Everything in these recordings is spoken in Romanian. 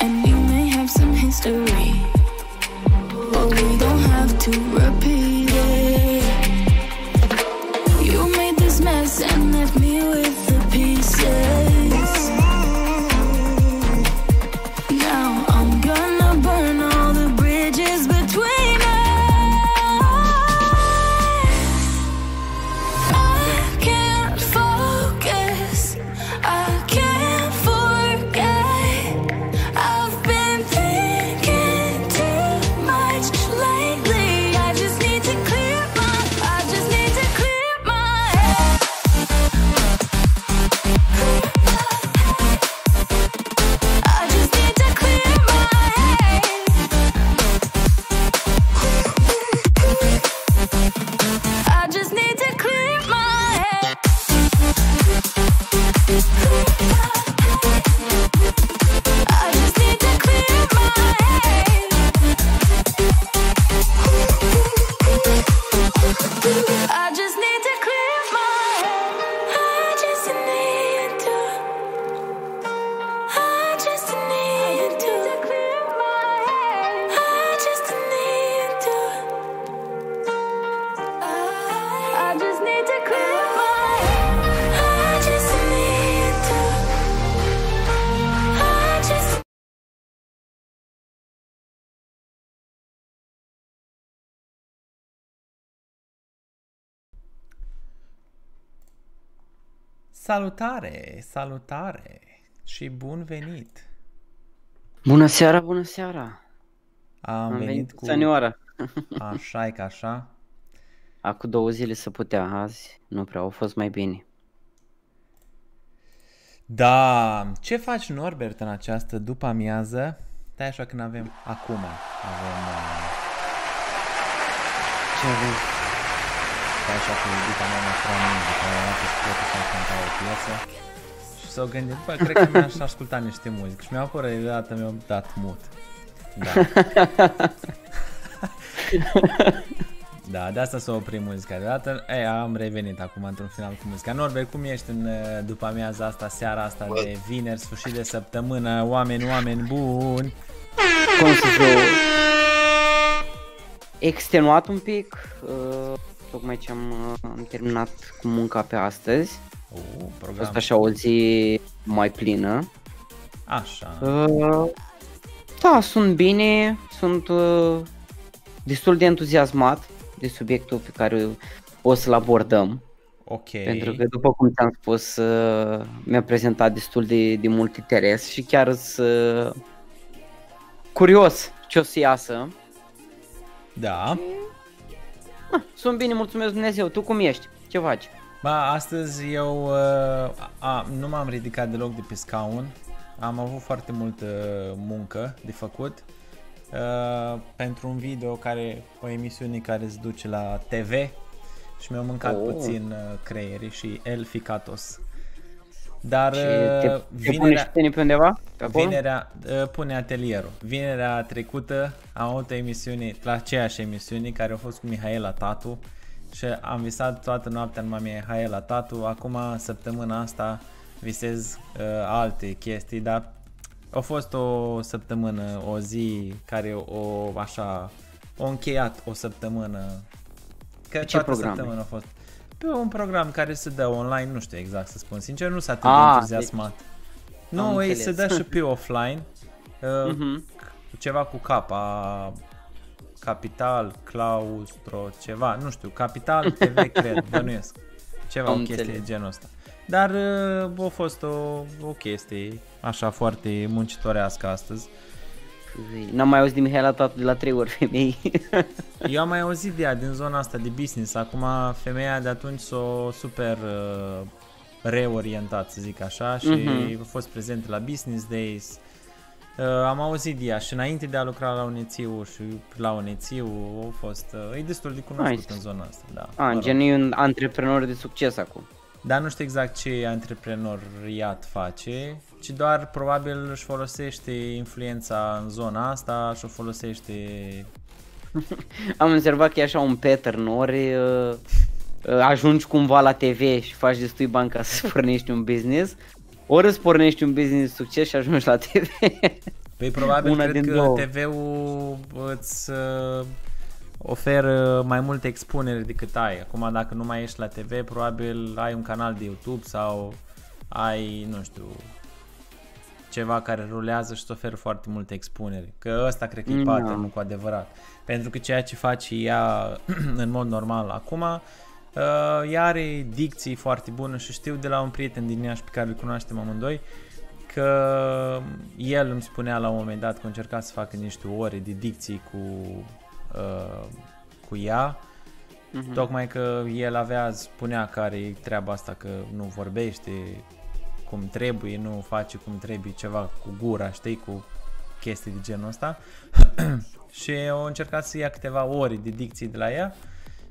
and you may have some history, but we don't have to repeat Salutare, salutare și bun venit! Bună seara, bună seara! Am, Am venit, venit cu... senioară. Așa e ca așa. Acum două zile să putea, azi nu prea, au fost mai bine. Da, ce faci Norbert în această după amiază? Stai așa când avem, acum avem, uh, Ce avem? Stai așa cu iubita mea noastră muzică, care a fost poate să cânta o piesă și s-au gândit, bă, cred că mi-aș asculta niște muzică și mi-au apărut de dată, mi-au dat mut. Da. Da, de asta s-a oprit muzica deodată. Ei, am revenit acum într-un final cu muzica. Norbert, cum ești în uh, după amiaza asta, seara asta de vineri, sfârșit de săptămână, oameni, oameni buni? Cum să fiu? Extenuat un pic, uh, tocmai ce am, uh, am terminat cu munca pe astăzi. Uh, A fost program. așa o zi mai plină. Așa. Uh, da, sunt bine, sunt uh, destul de entuziasmat de subiectul pe care o să-l abordăm. Ok. Pentru că, după cum ți-am spus, uh, mi-a prezentat destul de, de mult interes și chiar sunt curios ce o să iasă. Da. Ah, sunt bine, mulțumesc Dumnezeu. Tu cum ești? Ce faci? Ba, astăzi eu uh, a, nu m-am ridicat deloc de pe scaun. Am avut foarte multă muncă de făcut. Uh, pentru un video care, o emisiune care se duce la TV și mi-au mâncat Oh. puțin uh, creierii și el ficatos. Dar Și te, uh, te pune și vinerea, tine pe undeva? Pe acolo? vinerea uh, pune atelierul. Vinerea trecută am avut o emisiune, la aceeași emisiune, care a fost cu Mihaela Tatu și am visat toată noaptea numai Mihaela Tatu. Acum, săptămâna asta, visez uh, alte chestii, dar a fost o săptămână, o zi care o așa, o încheiat o săptămână. Că ce toată programe? săptămâna a fost pe un program care se dă online, nu știu exact să spun sincer, nu s-a atât de Ah, entuziasmat. Nu, ei se înțeles. dă și pe offline. Uh, Mhm. Ceva cu capa Capital, Claustro, ceva, nu știu, Capital TV, cred, bănuiesc. Ceva, Am o chestie înțeles. de genul ăsta. Dar uh, a fost o, o chestie așa foarte muncitorească astăzi. N-am mai auzit de Mihaela Tatu de la 3 ori femei. Eu am mai auzit de ea din zona asta de business, acum femeia de atunci s-o super uh, reorientat, să zic așa, și Mhm. a fost prezentă la Business Days. Uh, am auzit de ea și înainte de a lucra la Unețiu și la Unețiu a fost, uh, e destul de cunoscut Nice. în zona asta, da. A, mă în rog. gen e un antreprenor de succes acum. Dar nu știu exact ce antreprenoriat face, ci doar probabil își folosește influența în zona asta și o folosește... Am observat că e așa un pattern, ori uh, uh, ajungi cumva la TV și faci destui bani ca să pornești un business, ori îți pornești un business de succes și ajungi la TV. Păi probabil Una cred din că două. TV-ul îți uh, oferă mai multe expunere decât ai. Acum dacă nu mai ești la TV, probabil ai un canal de YouTube sau ai, nu știu, ceva care rulează și îți oferă foarte multe expuneri. Că ăsta cred că e Da. pattern cu adevărat. Pentru că ceea ce face ea în mod normal acum, uh, ea are dicții foarte bună și știu de la un prieten din Iași pe care îl cunoaștem amândoi că el îmi spunea la un moment dat că încerca să facă niște ore de dicții cu, uh, cu ea Mhm. Tocmai că el avea, spunea care e treaba asta, că nu vorbește cum trebuie, nu face cum trebuie ceva cu gura, știi, cu chestii de genul ăsta. și au încercat să ia câteva ore de dicții de la ea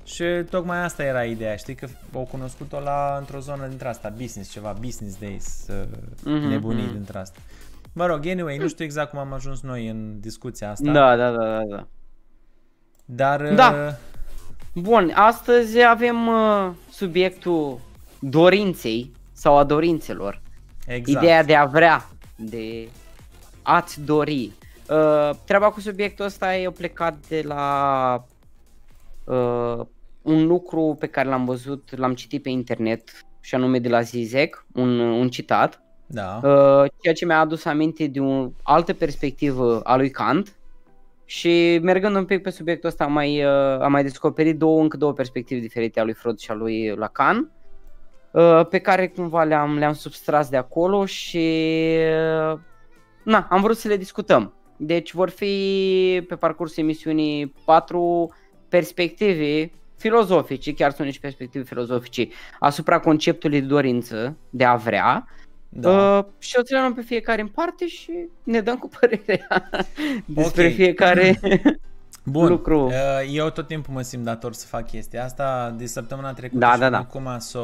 și tocmai asta era ideea, știi, că au cunoscut-o la, într-o zonă dintre asta, business, ceva, business days, uh, Mhm, nebunii mhm. dintre asta. Mă rog, anyway, nu știu exact cum am ajuns noi în discuția asta, Da, da, da, da, da. Dar... Da. uh, Bun, astăzi avem uh, subiectul dorinței sau a dorințelor. Exact. Ideea de a vrea, de a-ți dori. Uh, treaba cu subiectul ăsta e plecat de la uh, un lucru pe care l-am văzut, l-am citit pe internet și anume de la Zizek, un, un citat, Da. uh, ceea ce mi-a adus aminte de o altă perspectivă a lui Kant și mergând un pic pe subiectul ăsta am mai, uh, am mai descoperit două, încă două perspective diferite a lui Freud și a lui Lacan uh, pe care cumva le-am, le-am substras de acolo și uh, na, am vrut să le discutăm. Deci vor fi pe parcursul emisiunii patru perspective filozofice, chiar sunt niște perspective filozofice, asupra conceptului de dorință, de a vrea, da. Uh, și o să le luăm pe fiecare în parte și ne dăm cu părerea despre Ok. fiecare Bun, lucru. uh, eu tot timpul mă simt dator să fac chestia asta. De săptămâna trecută Da, și da, da. acum s-a,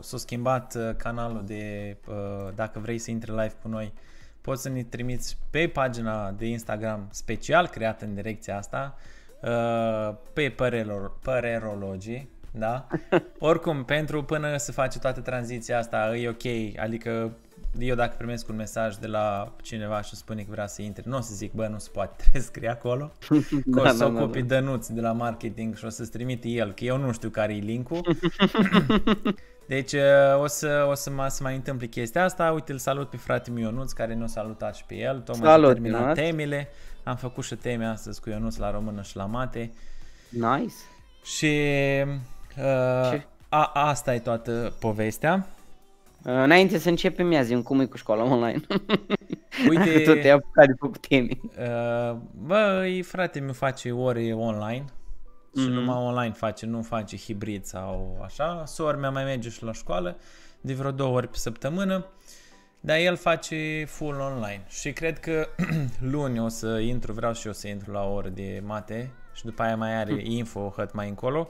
s-a schimbat uh, canalul de, uh, dacă vrei să intri live cu noi, poți să ne trimiți pe pagina de Instagram special creată în direcția asta, uh, pe părerolo- părerologii, da? Oricum, pentru până să faci toată tranziția asta, e ok, adică eu dacă primesc un mesaj de la cineva și spune că vrea să intre, nu o să zic, bă, nu se poate, trebuie să scrie acolo, că o Da, să da, o da, copii da. Dănuț de la marketing și o să-ți trimite el, că eu nu știu care e linkul. Deci uh, o să, o să, mă, să mai întâmple chestia asta. Uite, îl salut pe fratele meu Ionuț, care nu a salutat și pe el. Tocmai Salut, a terminat Ionuț. temele. Am făcut și teme astăzi cu Ionuț la română și la mate. Nice. Și uh, Ce? a, asta e toată povestea. Uh, înainte să începem, mi-a zi cum e cu școala online. Uite, Tot te-ai apucat de făcut teme. Uh, bă, e, frate mi face ore online și Mhm. numai online face, nu face hibrid sau așa. Sor mea mai merge și la școală de vreo două ori pe săptămână, dar el face full online și cred că luni o să intru, vreau și eu să intru la o oră de mate și după aia mai are info hăt mai încolo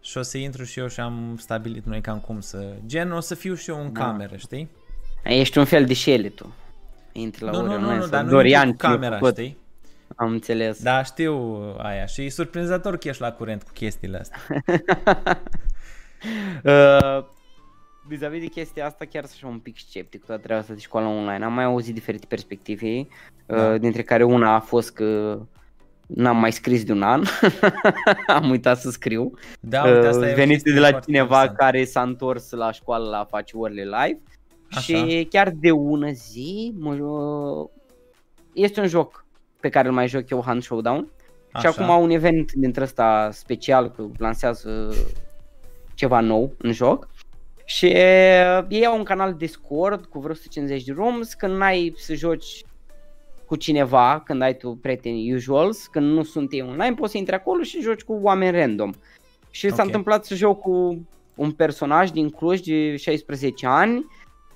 și o să intru și eu și am stabilit noi cam cum să... Gen, o să fiu și eu în Da. cameră, știi? Ești un fel de Shelly tu. Intri la nu, ore nu, nu, online nu, sau dar nu Dorian intru cu ce-a camera, făcut. știi? Am înțeles. Da, știu aia și e surprinzător că ești la curent cu chestiile astea. Uh, vis-a-vis de chestia asta chiar sunt așa un pic sceptic cu toată treaba asta de școala online. Am mai auzit diferite perspective, Da. uh, dintre care una a fost că n-am mai scris de un an, am uitat să scriu. Da, uite, asta Uh, e o venit chestie de la foarte cineva interesantă. care s-a întors la școală la a face orele live Așa. și chiar de ună zi mă, uh, este un joc pe care îl mai joc eu, Hand Showdown. Și Așa. acum au un event dintre ăsta special, că lansează ceva nou în joc. Și uh, ei au un canal Discord cu vreo 150 de rooms, când n-ai să joci cu cineva, când ai tu prieteni usuals, când nu sunt ei online, poți să intri acolo și joci cu oameni random. Și Ok. s-a întâmplat să joc cu un personaj din Cluj de 16 ani,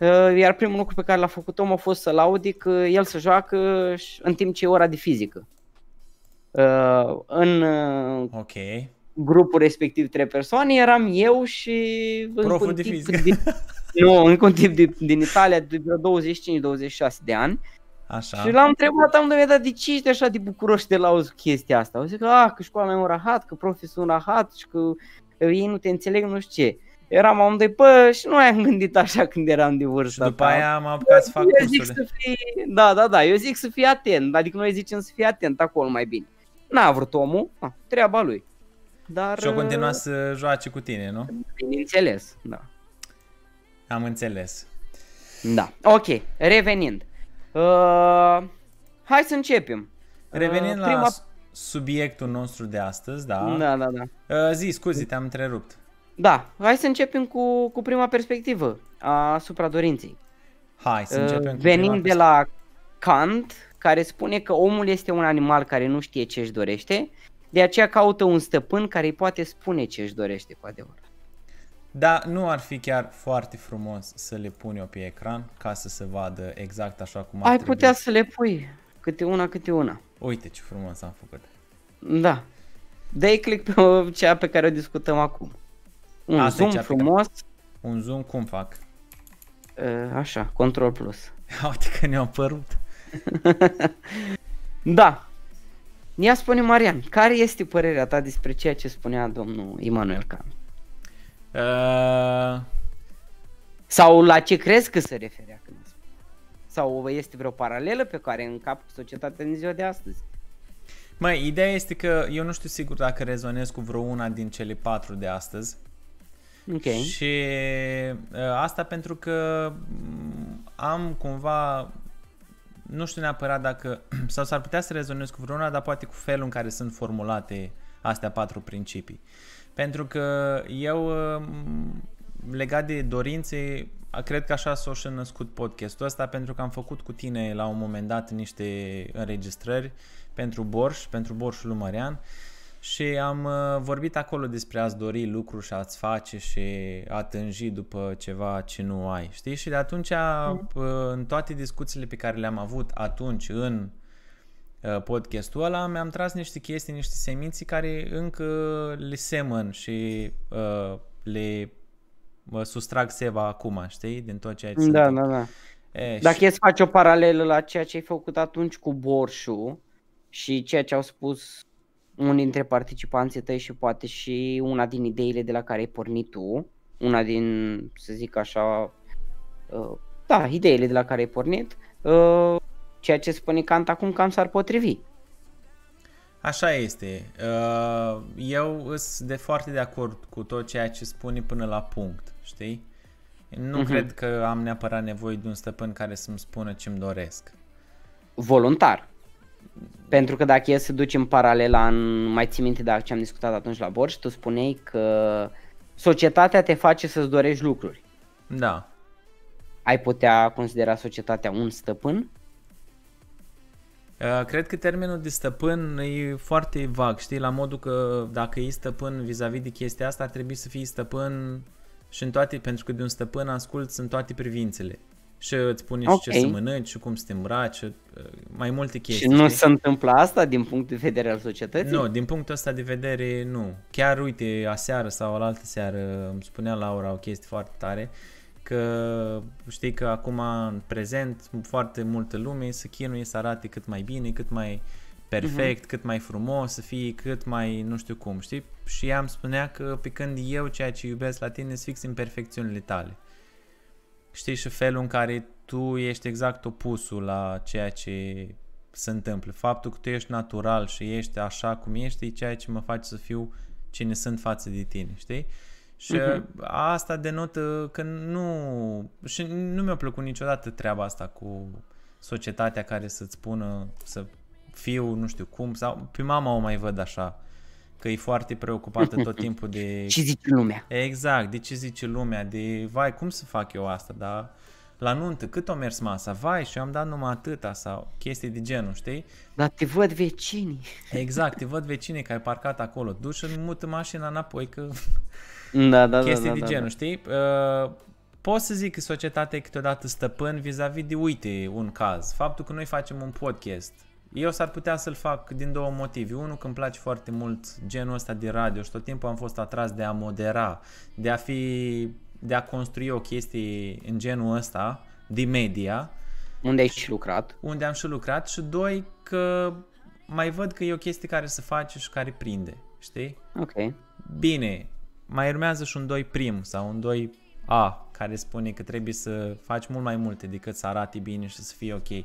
uh, iar primul lucru pe care l-a făcut om a fost să laude că el se joacă și- în timp ce e ora de fizică. Uh, în uh, Ok. grupul respectiv trei persoane eram eu și încă Proful un de tip fizică. din, nu, încă un tip de, din Italia de vreo 25-26 de ani Așa. și l-am întrebat, am de de ce ești așa de bucuroși de la auzi chestia asta? Au zis că, ah, că școala e un rahat, că profii sunt rahat și că uh, ei nu te înțeleg, nu știu ce. Eram amândoi, bă, și nu am gândit așa când eram de vârstă. Și după aia am apucat să fac eu zic cursurile. să fii, da, da, da, eu zic să fii atent, adică noi zicem să fii atent acolo mai bine. N-a vrut omul, a, treaba lui. Dar, Și o continua să joace cu tine, nu? Bineînțeles, da. Am înțeles. Da, ok, revenind. Uh, hai să începem. Revenind uh, la prima... s- subiectul nostru de astăzi, da? Da, da, da. Uh, zi, scuzi, te-am întrerupt. Da, hai să începem cu, cu prima perspectivă asupra dorinței. Hai să Uh, începem cu Venind prima de la Kant, care spune că omul este un animal care nu știe ce își dorește, de aceea caută un stăpân care îi poate spune ce își dorește cu adevărat. Da, nu ar fi chiar foarte frumos să le pun eu pe ecran ca să se vadă exact așa cum ar Ai trebui. putea să le pui câte una, câte una. Uite ce frumos am făcut. Da. Dă-i click pe cea pe care o discutăm acum. Un Asta e zoom cea pe care- frumos, Un zoom cum fac? uh, așa, control plus. Uite că ne-au apărut. Da. Ia spune Marian, care este părerea ta despre ceea ce spunea domnul Immanuel Kant? Uh, Sau la ce crezi că se referea când a spus? Sau este vreo paralelă pe care în cap societatea din ziua de astăzi? Măi, ideea este că eu nu știu sigur dacă rezonez cu vreo una din cele patru de astăzi. Ok. Și uh, asta pentru că m, am cumva, nu știu neapărat dacă, sau s-ar putea să rezonez cu vreuna, dar poate cu felul în care sunt formulate astea patru principii. Pentru că eu, uh, m, legat de dorințe, a- cred că așa s-a și născut podcastul ăsta, pentru că am făcut cu tine la un moment dat niște înregistrări pentru Borș, pentru Borșul lui Marian și am uh, vorbit acolo despre a-ți dori lucruri și a-ți face și a tânji după ceva ce nu ai, știi? Și de atunci, uh, în toate discuțiile pe care le-am avut atunci în uh, podcastul ăla, mi-am tras niște chestii, niște seminții care încă le semăn și uh, le uh, sustrag seva acum, știi? Din tot ceea ce se Da, întâmplă. da, da. E, Dacă și- e să faci o paralelă la ceea ce ai făcut atunci cu Borșu și ceea ce au spus unii dintre participanții tăi și poate și una din ideile de la care ai pornit tu, una din, să zic așa, uh, da, ideile de la care ai pornit, uh, ceea ce spune Kant acum cam s-ar potrivi. Așa este. Uh, Eu sunt de foarte de acord cu tot ceea ce spune până la punct, știi? Nu Mhm. cred că am neapărat nevoie de un stăpân care să-mi spună ce-mi doresc. voluntar. Pentru că dacă e să ducem paralela în, mai ții minte de ce am discutat atunci la Borș, tu spuneai că societatea te face să-ți dorești lucruri. Da. Ai putea considera societatea un stăpân? Uh, Cred că termenul de stăpân e foarte vag, știi? La modul că dacă e stăpân vis-a-vis de chestia asta, ar trebui să fii stăpân și în toate, pentru că de un stăpân asculți în toate privințele. Și îți spune și ce Ok. să mănânci și cum să te îmbraci, uh, mai multe chestii. și nu știi? se întâmplă asta din punct de vedere al societății? Nu, din punctul ăsta de vedere, nu. Chiar, uite, aseară sau la altă seară îmi spunea Laura o chestie foarte tare, că știi că acum, în prezent, foarte multă lume să chinuie să arate cât mai bine, cât mai perfect, uh-huh. cât mai frumos, să fie cât mai nu știu cum, știi? Și ea îmi spunea că pe când eu ceea ce iubesc la tine sunt fix imperfecțiunile tale. Știi și felul în care tu ești exact opusul la ceea ce se întâmplă. Faptul că tu ești natural și ești așa cum ești e ceea ce mă face să fiu cine sunt față de tine, știi? Și Mhm. asta denotă că nu... Și nu mi-a plăcut niciodată treaba asta cu societatea care să-ți spună să fiu nu știu cum sau pe mama o mai văd așa că e foarte preocupată tot timpul de Ce zice lumea? Exact, de ce zice lumea, de vai, cum să fac eu asta, dar la nuntă, cât o mers masa, vai, și eu am dat numai atâta sau chestii de genul, știi? Dar te văd vecinii. Exact, te văd vecinii care ai parcat acolo, duci și mută mașina înapoi, că Da, da, chestii da, de da, genul, da. știi? Uh, pot să zic că societatea e câteodată stăpân vis-a-vis de, uite, un caz, faptul că noi facem un podcast. Eu s-ar putea să-l fac din două motive. Unul, că îmi place foarte mult genul ăsta de radio și tot timpul am fost atras de a modera, de a fi, de a construi o chestie în genul ăsta de media, Unde ai și lucrat? unde am și lucrat și doi, că mai văd că e o chestie care se face și care prinde, știi? Ok. Bine, mai urmează și un 2 prim sau un 2 A care spune că trebuie să faci mult mai multe decât să arate bine și să fie ok.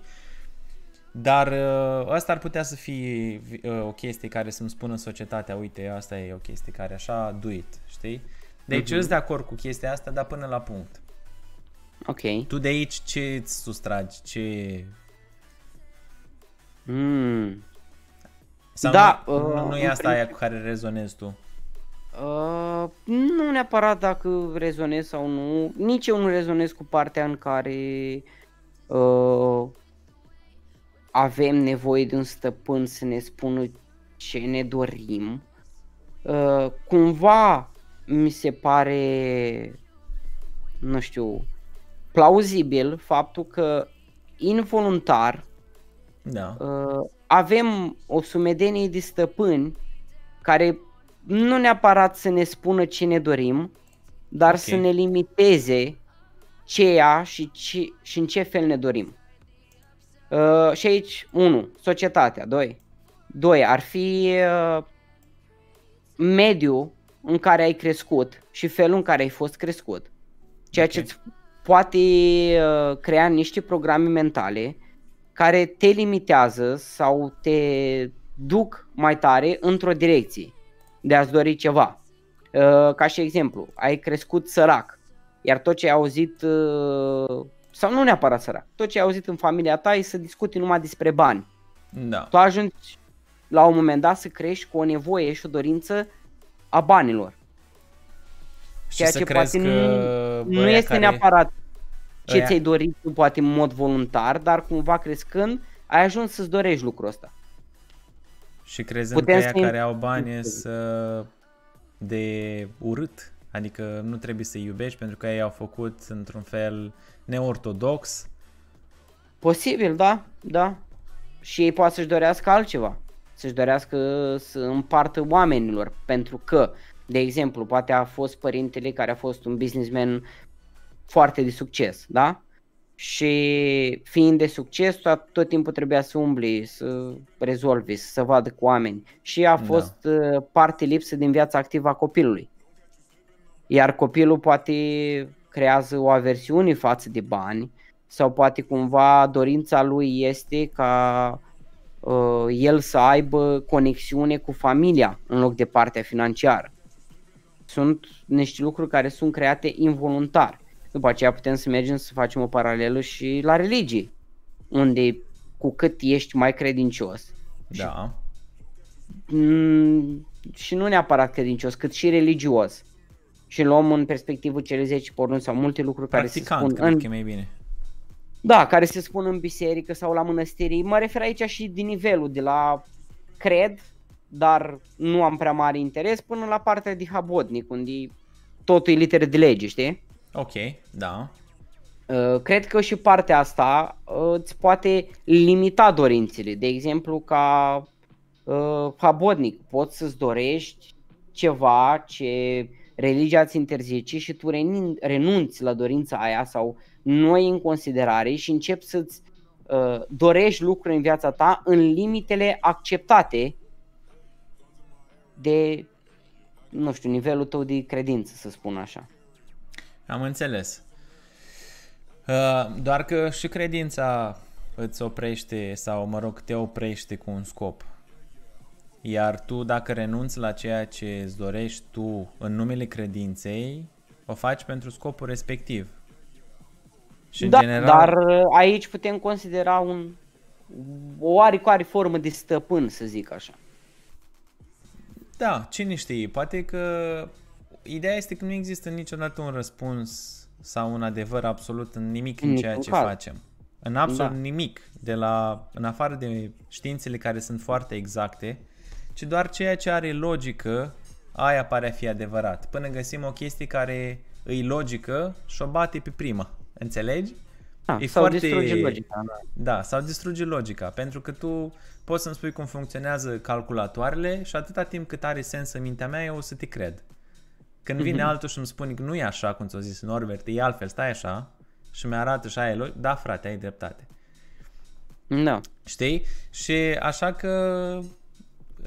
Dar uh, asta ar putea să fie uh, o chestie care să-mi spună societatea, uite, asta e o chestie care așa, do it, știi? Deci uh-huh. îți de acord cu chestia asta, dar până la punct. Ok. Tu de aici ce îți sustragi? Ce... Mm. Sau Da, nu, uh, nu, nu e în asta aia cu care rezonezi tu. Uh, nu neapărat dacă rezonez sau nu. Nici eu nu rezonez cu partea în care uh, avem nevoie de un stăpân să ne spună ce ne dorim. Uh, cumva mi se pare, nu știu, plauzibil faptul că involuntar Da. uh, avem o sumedenie de stăpâni care nu neapărat să ne spună ce ne dorim, dar Ok. să ne limiteze ceea și, ce, și în ce fel ne dorim. Uh, și aici, 1. Societatea, 2. 2. Ar fi uh, mediul în care ai crescut și felul în care ai fost crescut. Ceea Ok. ce îți poate uh, crea niște programe mentale care te limitează sau te duc mai tare într-o direcție de a-ți dori ceva. Uh, Ca și exemplu, ai crescut sărac, iar tot ce ai auzit, uh, sau nu neapărat sărac, tot ce ai auzit în familia ta e să discuti numai despre bani. Da. Tu ajungi la un moment dat să crești cu o nevoie și o dorință a banilor. Și Ceea să ce crezi poate că nu, nu băia este care... neapărat ce ăia- ți-ai dorit tu poate în mod voluntar, dar cumva crescând ai ajuns să-ți dorești lucrul ăsta. Și crezând Putem că ăia să- care au bani să de urât, adică nu trebuie să iubești pentru că ei au făcut într-un fel neortodox. Posibil, da, da. Și ei poate să-și dorească altceva. Să-și dorească să împartă oamenilor. Pentru că, de exemplu, poate a fost părintele care a fost un businessman foarte de succes, da? Și fiind de succes, tot, tot timpul trebuia să umbli, să rezolvi, să se vadă cu oameni. Și a Da. fost uh, parte lipsă din viața activă a copilului. Iar copilul poate creează o aversiune față de bani sau poate cumva dorința lui este ca uh, el să aibă conexiune cu familia în loc de partea financiară. Sunt niște lucruri care sunt create involuntar. După aceea putem să mergem să facem o paralelă și la religie, unde cu cât ești mai credincios, Da. mm, și nu neapărat credincios, cât și religios, și luăm în perspectivă cele 10 porunci sau multe lucruri care se Practicant, spun cred în că e mai bine. Da, care se spun în biserică sau la mănăstiri. Mă refer aici și din nivelul de la cred, dar nu am prea mare interes, până la partea de habotnic, unde totul e litere de lege, știi? Ok, da. Uh, Cred că și partea asta uh, îți poate limita dorințele. De exemplu, ca uh, habotnic, poți să-ți dorești ceva ce religia ți interzice și tu renin- renunți la dorința aia sau nu ai în considerare și începi să-ți uh, dorești lucruri în viața ta în limitele acceptate de, nu știu, nivelul tău de credință, să spun așa. Am înțeles. Uh, doar că și credința îți oprește sau, mă rog, te oprește cu un scop. Iar tu, dacă renunți la ceea ce îți dorești tu în numele credinței, o faci pentru scopul respectiv. Și în da, general, dar uh, aici putem considera un o oarecare formă de stăpân, să zic așa. Da, cine știe, poate că ideea este că nu există niciodată un răspuns sau un adevăr absolut în nimic în În ceea niciun ce caz. facem. În absolut Da. nimic, de la, în afară de științele care sunt foarte exacte, ci doar ceea ce are logică, aia pare a fi adevărat. Până găsim o chestie care îi logică și o bate pe prima. Înțelegi? Da, E sau foarte- distruge logica. Da. Da, sau distruge logica, pentru că tu poți să-mi spui cum funcționează calculatoarele și atâta timp cât are sens în mintea mea, eu o să te cred. Când vine Mhm. altul și îmi spune că nu e așa, cum ți-a zis Norbert, e altfel, stai așa, și mi-arată și aia e lo- da frate, ai dreptate. da. Știi? Și așa că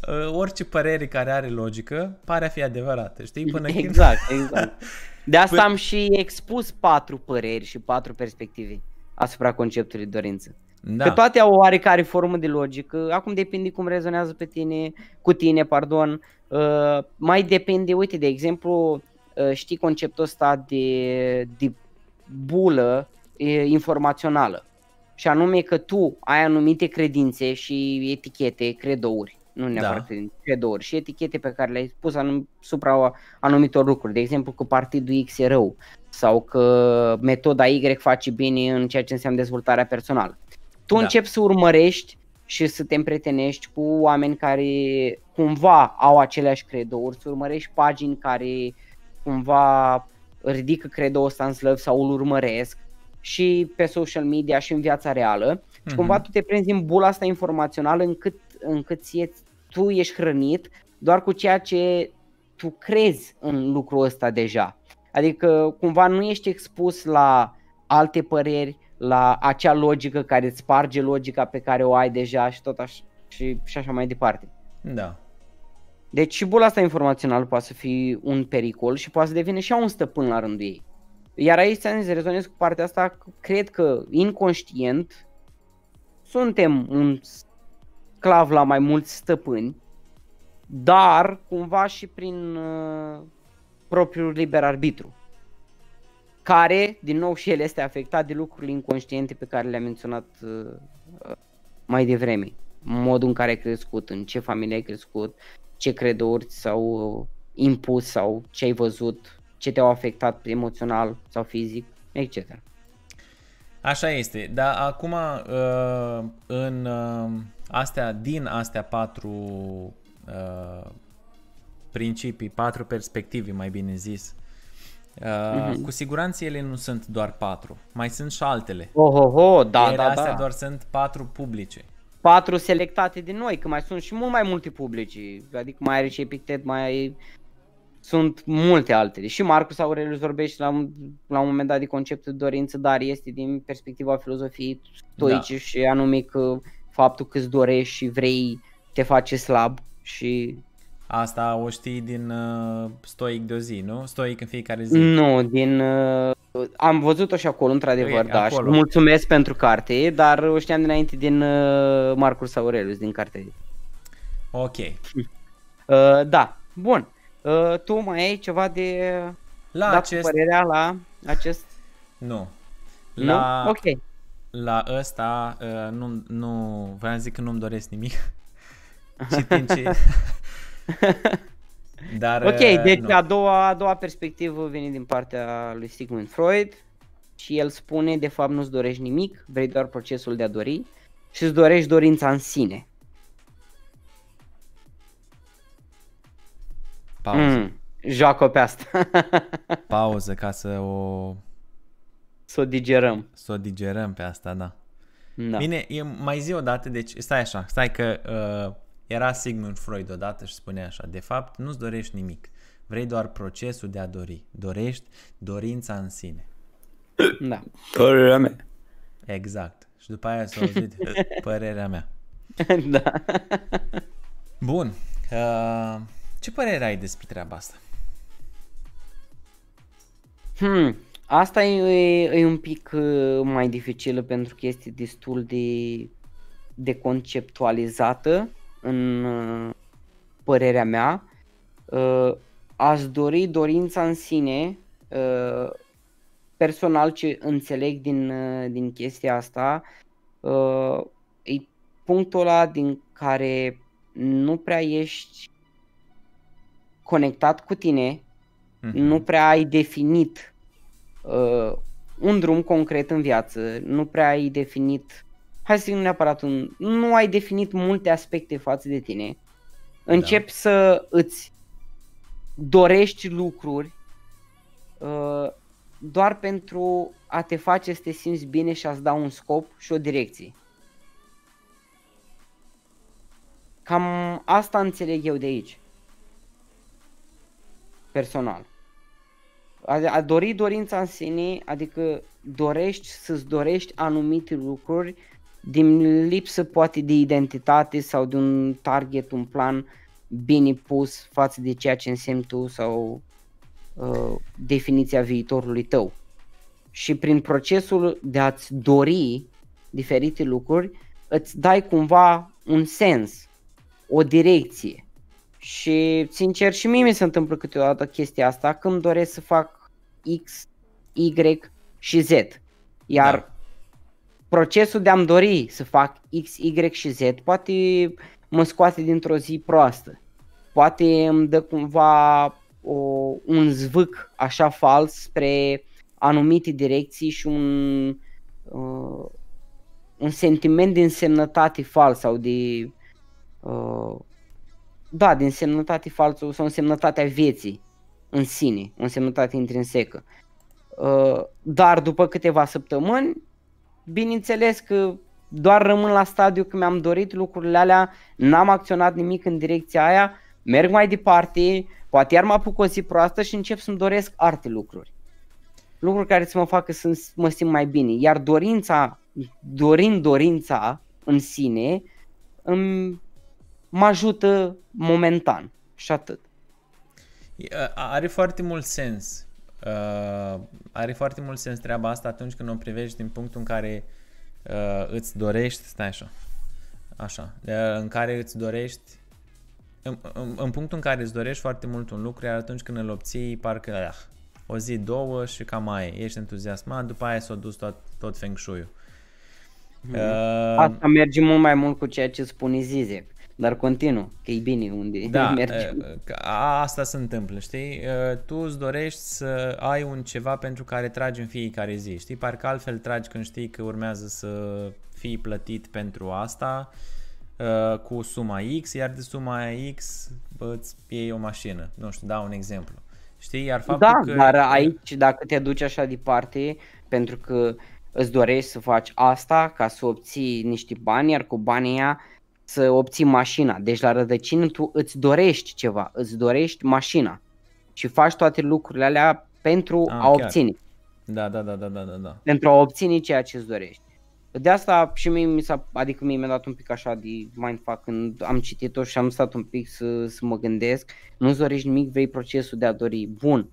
uh, orice părere care are logică pare a fi adevărată, știi? Până când... Exact, exact. De asta Până- am și expus patru păreri și patru perspective asupra conceptului dorință. Da. Că toate au oarecare formă de logică, acum depinde cum rezonează pe tine, cu tine, pardon. Uh, mai depinde, uite, de exemplu, uh, știi conceptul ăsta de, de bulă e, informațională. Și anume că tu ai anumite credințe și etichete, credouri, nu neapărat Da. credințe, credouri și etichete pe care le-ai pus anum, supra anumitor lucruri. De exemplu că partidul X e rău sau că metoda Y face bine în ceea ce înseamnă dezvoltarea personală. Tu Da. începi să urmărești și să te împrietenești cu oameni care cumva au aceleași credouri, să urmărești pagini care cumva ridică credoul ăsta în slăv sau îl urmăresc și pe social media și în viața reală și Mhm. cumva tu te prinzi în bula asta informațională încât, încât ție, tu ești hrănit doar cu ceea ce tu crezi în lucrul ăsta deja. Adică cumva nu ești expus la alte păreri, la acea logică care îți sparge logica pe care o ai deja și tot așa, și, și așa mai departe. Da. Deci și bula asta informațională poate să fie un pericol și poate să devine și ea un stăpân la rândul ei. Iar aici ți-am zis, rezonez cu partea asta, că cred că inconștient suntem un sclav la mai mulți stăpâni, dar cumva și prin uh, propriul liber arbitru, care, din nou, și el este afectat de lucrurile inconștiente pe care le-am menționat uh, uh, mai devreme. Modul în care ai crescut, în ce familie ai crescut, ce credouri s-au uh, impus sau ce ai văzut, ce te-au afectat emoțional sau fizic, etc. Așa este, dar acum uh, în uh, astea, din astea patru uh, principii, patru perspective, mai bine zis, uh, Mhm. cu siguranță ele nu sunt doar patru, mai sunt și altele. Oh, oh, oh, da, Ele da, astea da. doar sunt patru publice. Patru selectate de noi, că mai sunt și mult mai multe publici, adică mai are și Epictet, mai ai... sunt multe altele. Și Marcus Aurelius vorbește la, un- la un moment dat de conceptul de dorință, dar este din perspectiva filozofiei stoice Da. și anume că faptul că îți dorești și vrei te face slab și Asta o știi din uh, stoic de o zi, nu? Stoic în fiecare zi. Nu, din... Uh, am văzut-o și acolo, într-adevăr, E, da, și acolo. mulțumesc pentru carte, dar o știam dinainte din uh, Marcus Aurelius, din carte. Ok. Uh, da, bun. Uh, tu mai ai ceva de La dat cu acest... părerea la acest... Nu. Nu? La, Ok. la ăsta uh, nu, nu, vreau să zic că nu-mi doresc nimic. Citind ce... Dar, Ok, uh, deci nu. a doua, a doua perspectivă vine din partea lui Sigmund Freud și el spune, de fapt nu-ți dorești nimic, vrei doar procesul de a dori și îți dorești dorința în sine. Pauză. Mm, joacă pe asta. Pauză ca să o, să o digerăm. să o digerăm pe asta, da. Da. Bine, e, mai zi o dată, deci stai așa, stai că uh, era Sigmund Freud odată și spunea așa, de fapt nu-ți dorești nimic, vrei doar procesul de a dori, dorești dorința în sine. da. Părerea mea. Exact. Și după aia s-a auzit părerea mea. da. Bun. Uh, ce părere ai despre treaba asta? Hmm. Asta e, e un pic uh, mai dificilă pentru că este destul de, de conceptualizată în uh, părerea mea. Uh, aș dori dorința în sine, uh, personal ce înțeleg din, uh, din chestia asta, uh, e punctul ăla din care nu prea ești conectat cu tine, Mhm. nu prea ai definit uh, un drum concret în viață, nu prea ai definit, hai să zic nu neapărat un, nu ai definit multe aspecte față de tine, începi da. să îți dorești lucruri uh, doar pentru a te face să te simți bine și a-ți da un scop și o direcție. Cam asta înțeleg eu de aici. Personal. A, a dori dorința în sine, adică dorești să-ți dorești anumite lucruri din lipsă poate de identitate sau de un target, un plan bine pus față de ceea ce însemni tu sau uh, definiția viitorului tău. Și prin procesul de a-ți dori diferite lucruri, îți dai cumva un sens, o direcție. Și sincer și mie mi se întâmplă câteodată chestia asta când doresc să fac X, Y și Z. Iar Da. Procesul de a-mi dori să fac X, Y și Z poate mă scoate dintr-o zi proastă. Poate îmi dă cumva o, un zvâc așa fals spre anumite direcții și un, uh, un sentiment de însemnătate fals sau de uh, da, de însemnătate falsă sau însemnătatea vieții în sine, o însemnătate intrinsecă. Uh, dar după câteva săptămâni, bineînțeles că doar rămân la stadiu că mi-am dorit lucrurile alea, n-am acționat nimic în direcția aia, merg mai departe, poate iar mă apuc o zi proastă și încep să-mi doresc alte lucruri. Lucruri care să mă facă să mă simt mai bine. Iar dorința, dorind dorința în sine, îmi, mă ajută momentan și atât. E, Are foarte mult sens. Uh, are foarte mult sens treaba asta atunci când o privești din punctul în care uh, îți dorești, stai așa, așa, uh, în care îți dorești, în, în, în punctul în care îți dorești foarte mult un lucru, iar atunci când îl obții, parcă ah, o zi, două și cam mai e. ești entuziasmat, după aia s-a dus tot, tot feng shui-ul. Uh, Asta merge mult mai mult cu ceea ce spune Zizek. Dar continuu, că e bine unde Da, merge. uh, că a- asta se întâmplă, știi? Uh, Tu îți dorești să ai un ceva pentru care tragi în fiecare zi, știi? Parcă altfel tragi când știi că urmează să fii plătit pentru asta uh, cu suma X, iar de suma X bă, îți iei o mașină. Nu știu, dau un exemplu. Știi? Iar faptul Da, că... dar aici dacă te duci așa departe, pentru că îți dorești să faci asta ca să obții niște bani, iar cu banii aia să obții mașina. Deci la rădăcină tu îți dorești ceva, îți dorești mașina și faci toate lucrurile alea pentru Ah, a chiar. obține, Da, da, da, da, da, da, da. pentru a obține ceea ce îți dorești. De asta și mie mi s-a, adică mie mi-a dat un pic așa de mindfuck când am citit-o și am stat un pic să, să mă gândesc. Nu-ți dorești nimic, vrei procesul de a dori. Bun,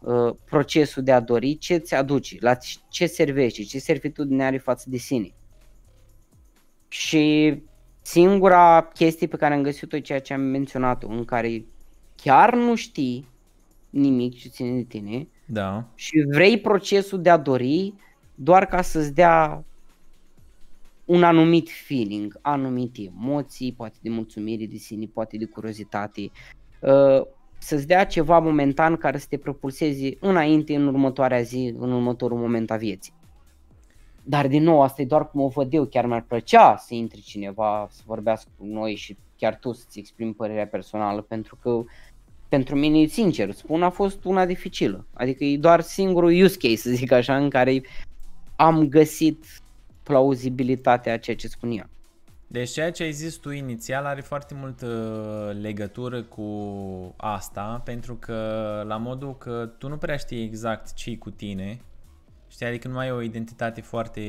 uh, procesul de a dori, ce ți aduce, la ce- ce servește, ce servitudine are față de sine. Și singura chestie pe care am găsit-o e ceea ce am menționat în care chiar nu știi nimic ce ține de tine Da. și vrei procesul de a dori doar ca să-ți dea un anumit feeling, anumite emoții, poate de mulțumire de sine, poate de curiozitate, uh, să-ți dea ceva momentan care să te propulseze înainte, în următoarea zi, în următorul moment a vieții. Dar din nou, asta e doar cum o văd eu, chiar mi-ar plăcea să intri cineva să vorbească cu noi și chiar tu să-ți exprimi părerea personală, pentru că pentru mine, sincer, spun, a fost una dificilă. Adică e doar singurul use case, să zic așa, în care am găsit plauzibilitatea a ceea ce spunea. Deci ceea ce ai zis tu inițial are foarte multă legătură cu asta, pentru că la modul că tu nu prea știi exact ce cu tine, știi, adică nu ai o identitate foarte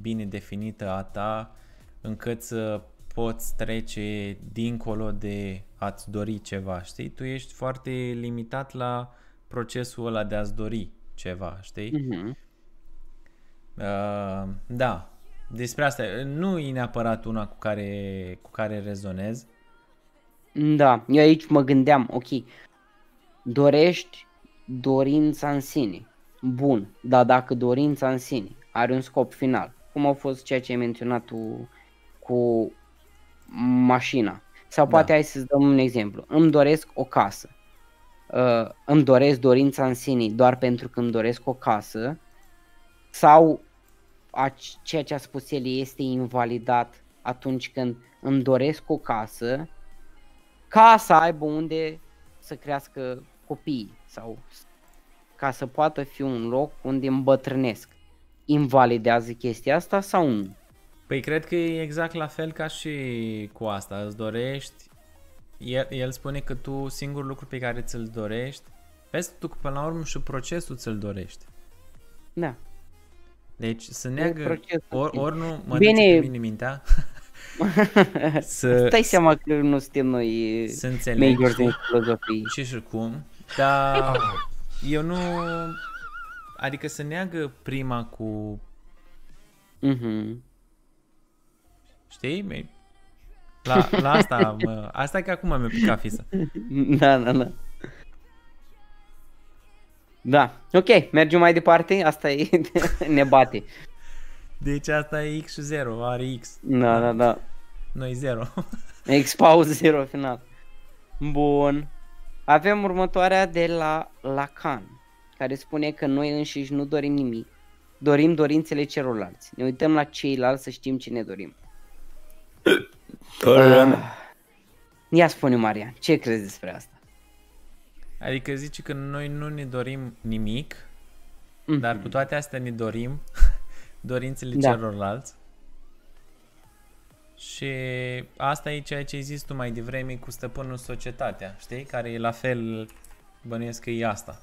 bine definită a ta, încât să poți trece dincolo de a-ți dori ceva, știi? Tu ești foarte limitat la procesul ăla de a-ți dori ceva, știi? Mm-hmm. Uh, da, despre asta nu e neapărat una cu care, cu care rezonez. Da, eu aici mă gândeam, ok, dorești dorința în sine. Bun, dar dacă dorința în sine are un scop final, cum a fost ceea ce ai menționat tu cu mașina, sau poate Da. hai să-ți dăm un exemplu. Îmi doresc o casă. Uh, îmi doresc dorința în sine doar pentru că îmi doresc o casă sau ac- ceea ce a spus el este invalidat atunci când îmi doresc o casă ca să aibă unde să crească copiii sau s- ca să poată fi un loc unde îmbătrânesc. Invalidează chestia asta sau nu? Păi cred că e exact la fel ca și cu asta. Îți dorești, el, el spune că tu singurul lucru pe care ți-l dorești, vezi tu că până la urmă și procesul ți-l dorești. Da. Deci să neagă, procesul. ori, ori nu mă Bine. duce pe mine mintea, să, Stai seama că nu suntem noi să înțeleg major știi? din filozofie. ce și cum, dar eu nu... Adică să neagă prima cu... Mhm. Știi? Mi- La, la asta, mă, asta e că acum mi-a picat fisa. Da, da, da. Da, ok, mergem mai departe, asta e, ne bate. Deci asta e X și 0, are X, Da, da, da. noi 0. Expauză zero final. Bun. Avem următoarea de la Lacan, care spune că noi înșiși nu dorim nimic. Dorim dorințele celorlalți. Ne uităm la ceilalți să știm ce ne dorim. Ah. Ia spune Marian, ce crezi despre asta? Adică zice că noi nu ne dorim nimic, Mhm. dar cu toate astea ne dorim dorințele Da. celorlalți. Și asta e ceea ce ai zis tu mai devreme cu stăpânul societatea, știi? Care e la fel, bănuiesc că e asta.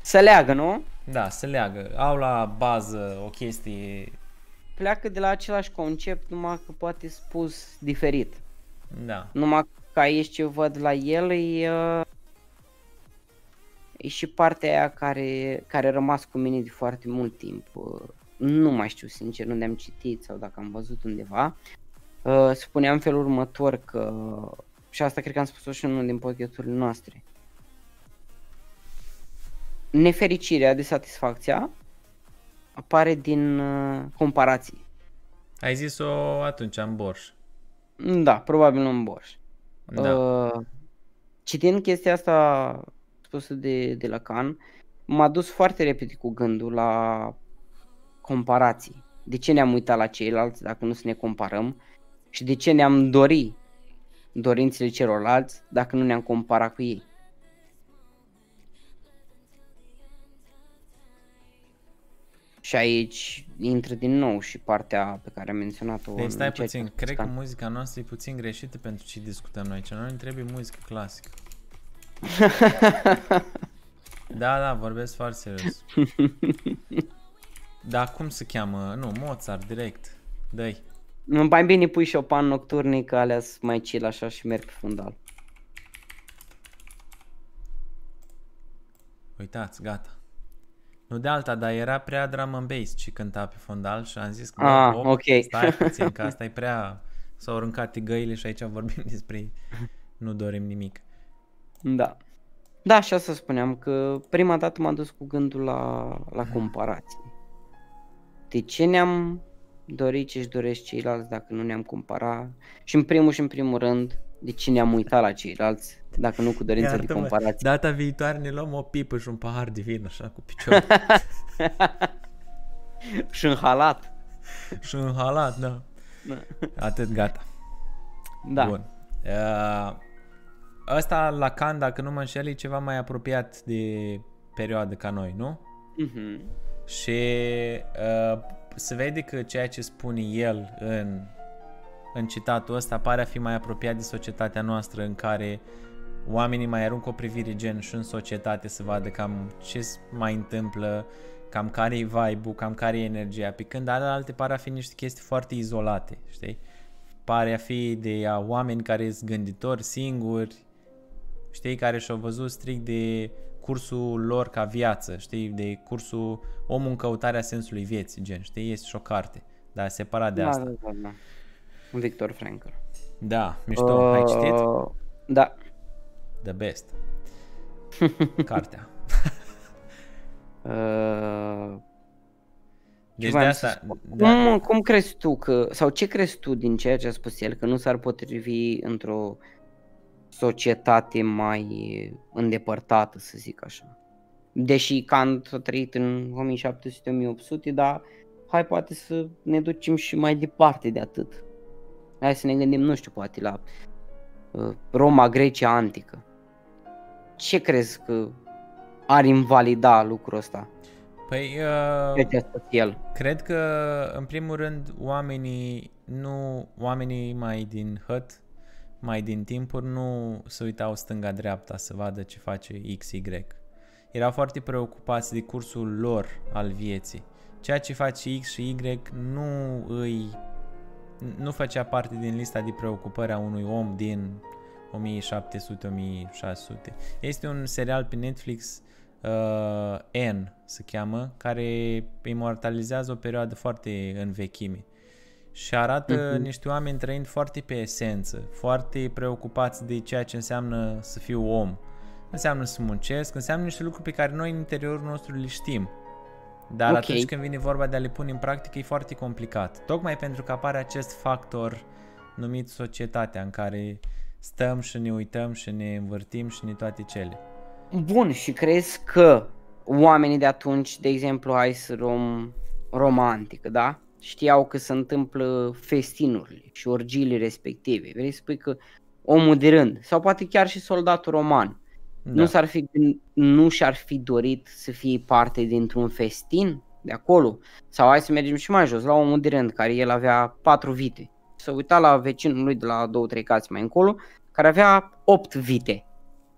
Să leagă, nu? Da, se leagă. Au la bază o chestie, Pleacă de la același concept, numai că poate spus diferit. da. Numai că aici ce văd la el e, uh, e și partea aia care, care a rămas cu mine de foarte mult timp. Uh, Nu mai știu sincer unde am citit sau dacă am văzut undeva. Uh, Spuneam felul următor că, și asta cred că am spus-o și în unul din podcasturile noastre, nefericirea de satisfacția apare din uh, comparații. Ai zis-o atunci în borș. Da, probabil un Bosch. Da. Uh, citind chestia asta spusă de, de Lacan, m-a dus foarte repede cu gândul la comparații. De ce ne-am uitat la ceilalți dacă nu să ne comparăm și de ce ne-am dori dorințele celorlalți dacă nu ne-am comparat cu ei. Și aici intră din nou și partea pe care am menționat-o. Deci în stai ceea ce puțin, a spus cred că Lacan. muzica noastră e puțin greșită pentru ce discutăm noi aici. Noi ne trebuie muzică clasică. Da, da, vorbesc foarte serios. Dar cum se cheamă? Nu, Mozart, direct. Dă-i. Mai bine pui Chopin nocturnic, că alea sunt mai chill așa și merg pe fundal. Uitați, gata. Nu de alta, dar era prea drum and bass ce cânta pe fondal și am zis că Ah, bă, op, ok. stai puțin, că asta e prea... S-au aruncat tigăile și aici vorbim despre nu dorim nimic. Da. Da, și asta spuneam, că prima dată m-a dus cu gândul la, la comparații. De ce ne-am dorit ce-și doresc ceilalți dacă nu ne-am comparat? Și în primul și în primul rând, de ce ne-am uitat la ceilalți dacă nu cu dorința de Iartă-mă, comparație? Data viitoare ne luăm o pipă și un pahar de vin așa cu picior și în halat. și un halat, da. Da. Atât, gata. Da. Bun. Uh, ăsta, Lacan, dacă nu mă înșel, e ceva mai apropiat de perioadă ca noi, nu? Mhm. Și uh, se vede că ceea ce spune el în, în citatul ăsta pare a fi mai apropiat de societatea noastră în care oamenii mai aruncă o privire gen și în societate să vadă cam ce se mai întâmplă, cam care e vibe-ul, cam care e energia, pe când alte pare a fi niște chestii foarte izolate, știi? Pare a fi de a oameni care sunt gânditori singuri, știi, care și-au văzut strict de cursul lor ca viață, știi, de cursul omul în căutarea sensului vieții, gen, știi, este și o carte, dar separat de Da, asta. da, da, da. Victor Frankl. Da, mișto, uh... ai citit? Uh, Da. The best. Cartea. Uh, Deci de voiam să asta, spun? da, Cum, cum crezi tu că, sau ce crezi tu din ceea ce a spus el, că nu s-ar potrivi într-o societate mai îndepărtată, să zic așa? Deși Kant a trăit în 1700-1800, dar hai poate să ne ducem și mai departe de atât. Hai să ne gândim, nu știu, poate la uh, Roma, Grecia antică. Ce crezi că ar invalida lucrul ăsta? păi, Ceea uh, ce a spus el. cred că, în primul rând, oamenii, nu, oamenii mai din hăt, mai din timpuri, nu se uitau stânga-dreapta să vadă ce face XY. Erau foarte preocupați de cursul lor al vieții. ceea ce face X și Y nu îi nu făcea parte din lista de preocupări a unui om din 1700-1600. Este un serial pe Netflix uh, N se cheamă, care imortalizează o perioadă foarte în vechime și arată uh-huh. niște oameni trăind foarte pe esență, foarte preocupați de ceea ce înseamnă să fiu om. Înseamnă să muncesc, înseamnă niște lucruri pe care noi în interiorul nostru le știm. Dar okay. atunci când vine vorba de a le pune în practică e foarte complicat. Tocmai pentru că apare acest factor numit societatea în care stăm și ne uităm și ne învârtim și ne toate cele. Bun, și crezi că oamenii de atunci, de exemplu, hai să rom romantică, da? Știau că se întâmplă festinurile și orgiile respective. Vrei să spui că omul de rând, sau poate chiar și soldatul roman, da. nu, s-ar fi, nu și-ar fi dorit să fie parte dintr-un festin de acolo? Sau hai să mergem și mai jos, la omul de rând, care el avea patru vite. Să uita la vecinul lui de la două, trei case mai încolo, care avea opt vite.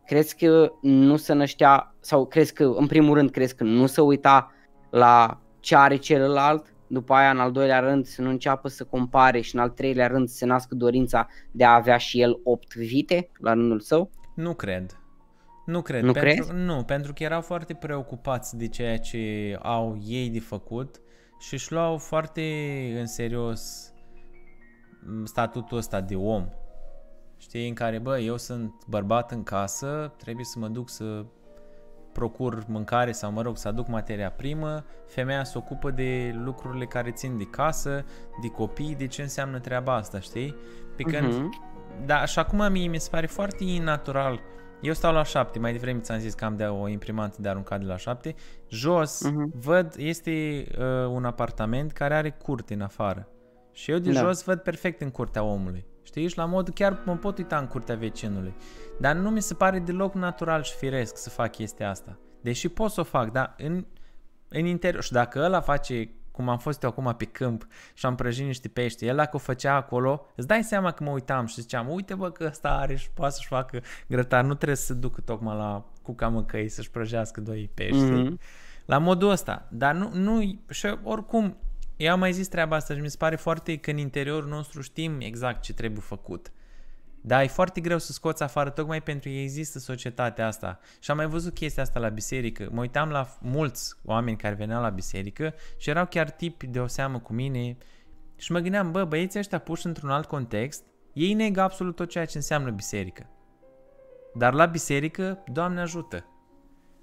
Crezi că nu se năștea, sau crezi că, în primul rând, crezi că nu se uita la ce are celălalt, după aia, în al doilea rând, să nu înceapă să compare și în al treilea rând să se nască dorința de a avea și el opt vite la rândul său? Nu cred. Nu cred. Nu pentru, crezi? Nu, pentru că erau foarte preocupați de ceea ce au ei de făcut și își luau foarte în serios statutul ăsta de om. Știi, în care, bă, eu sunt bărbat în casă, trebuie să mă duc să procur mâncare sau, mă rog, să aduc materia primă, femeia se ocupă de lucrurile care țin de casă, de copii, de ce înseamnă treaba asta, știi? Pe când, uh-huh. da, și acum mie mi se pare foarte natural eu stau la 7, mai devreme ți-am zis că am de o imprimantă de aruncat de la 7. Jos, uh-huh. văd, este uh, un apartament care are curte în afară. Și eu de da. jos văd perfect în curtea omului. Știi? Și la mod chiar mă pot uita în curtea vecinului. Dar nu mi se pare deloc natural și firesc să fac chestia asta. Deși pot să o fac, dar în, în interior. Și dacă ăla face cum am fost eu acum pe câmp și am prăjit niște pești, el dacă o făcea acolo, îți dai seama că mă uitam și ziceam, uite bă că ăsta are și poate să-și facă grătar, nu trebuie să se ducă tocmai la cuca măcăi să-și prăjească doi pești. Mm-hmm. La modul ăsta. Dar nu, nu, și oricum, eu am mai zis treaba asta și mi se pare foarte că în interiorul nostru știm exact ce trebuie făcut. Dar e foarte greu să scoți afară tocmai pentru că există societatea asta. Și am mai văzut chestia asta la biserică. Mă uitam la mulți oameni care veneau la biserică și erau chiar tipi de o seamă cu mine și mă gândeam, bă, băieții ăștia puși într-un alt context, ei negă absolut tot ceea ce înseamnă biserică. Dar la biserică, Doamne ajută.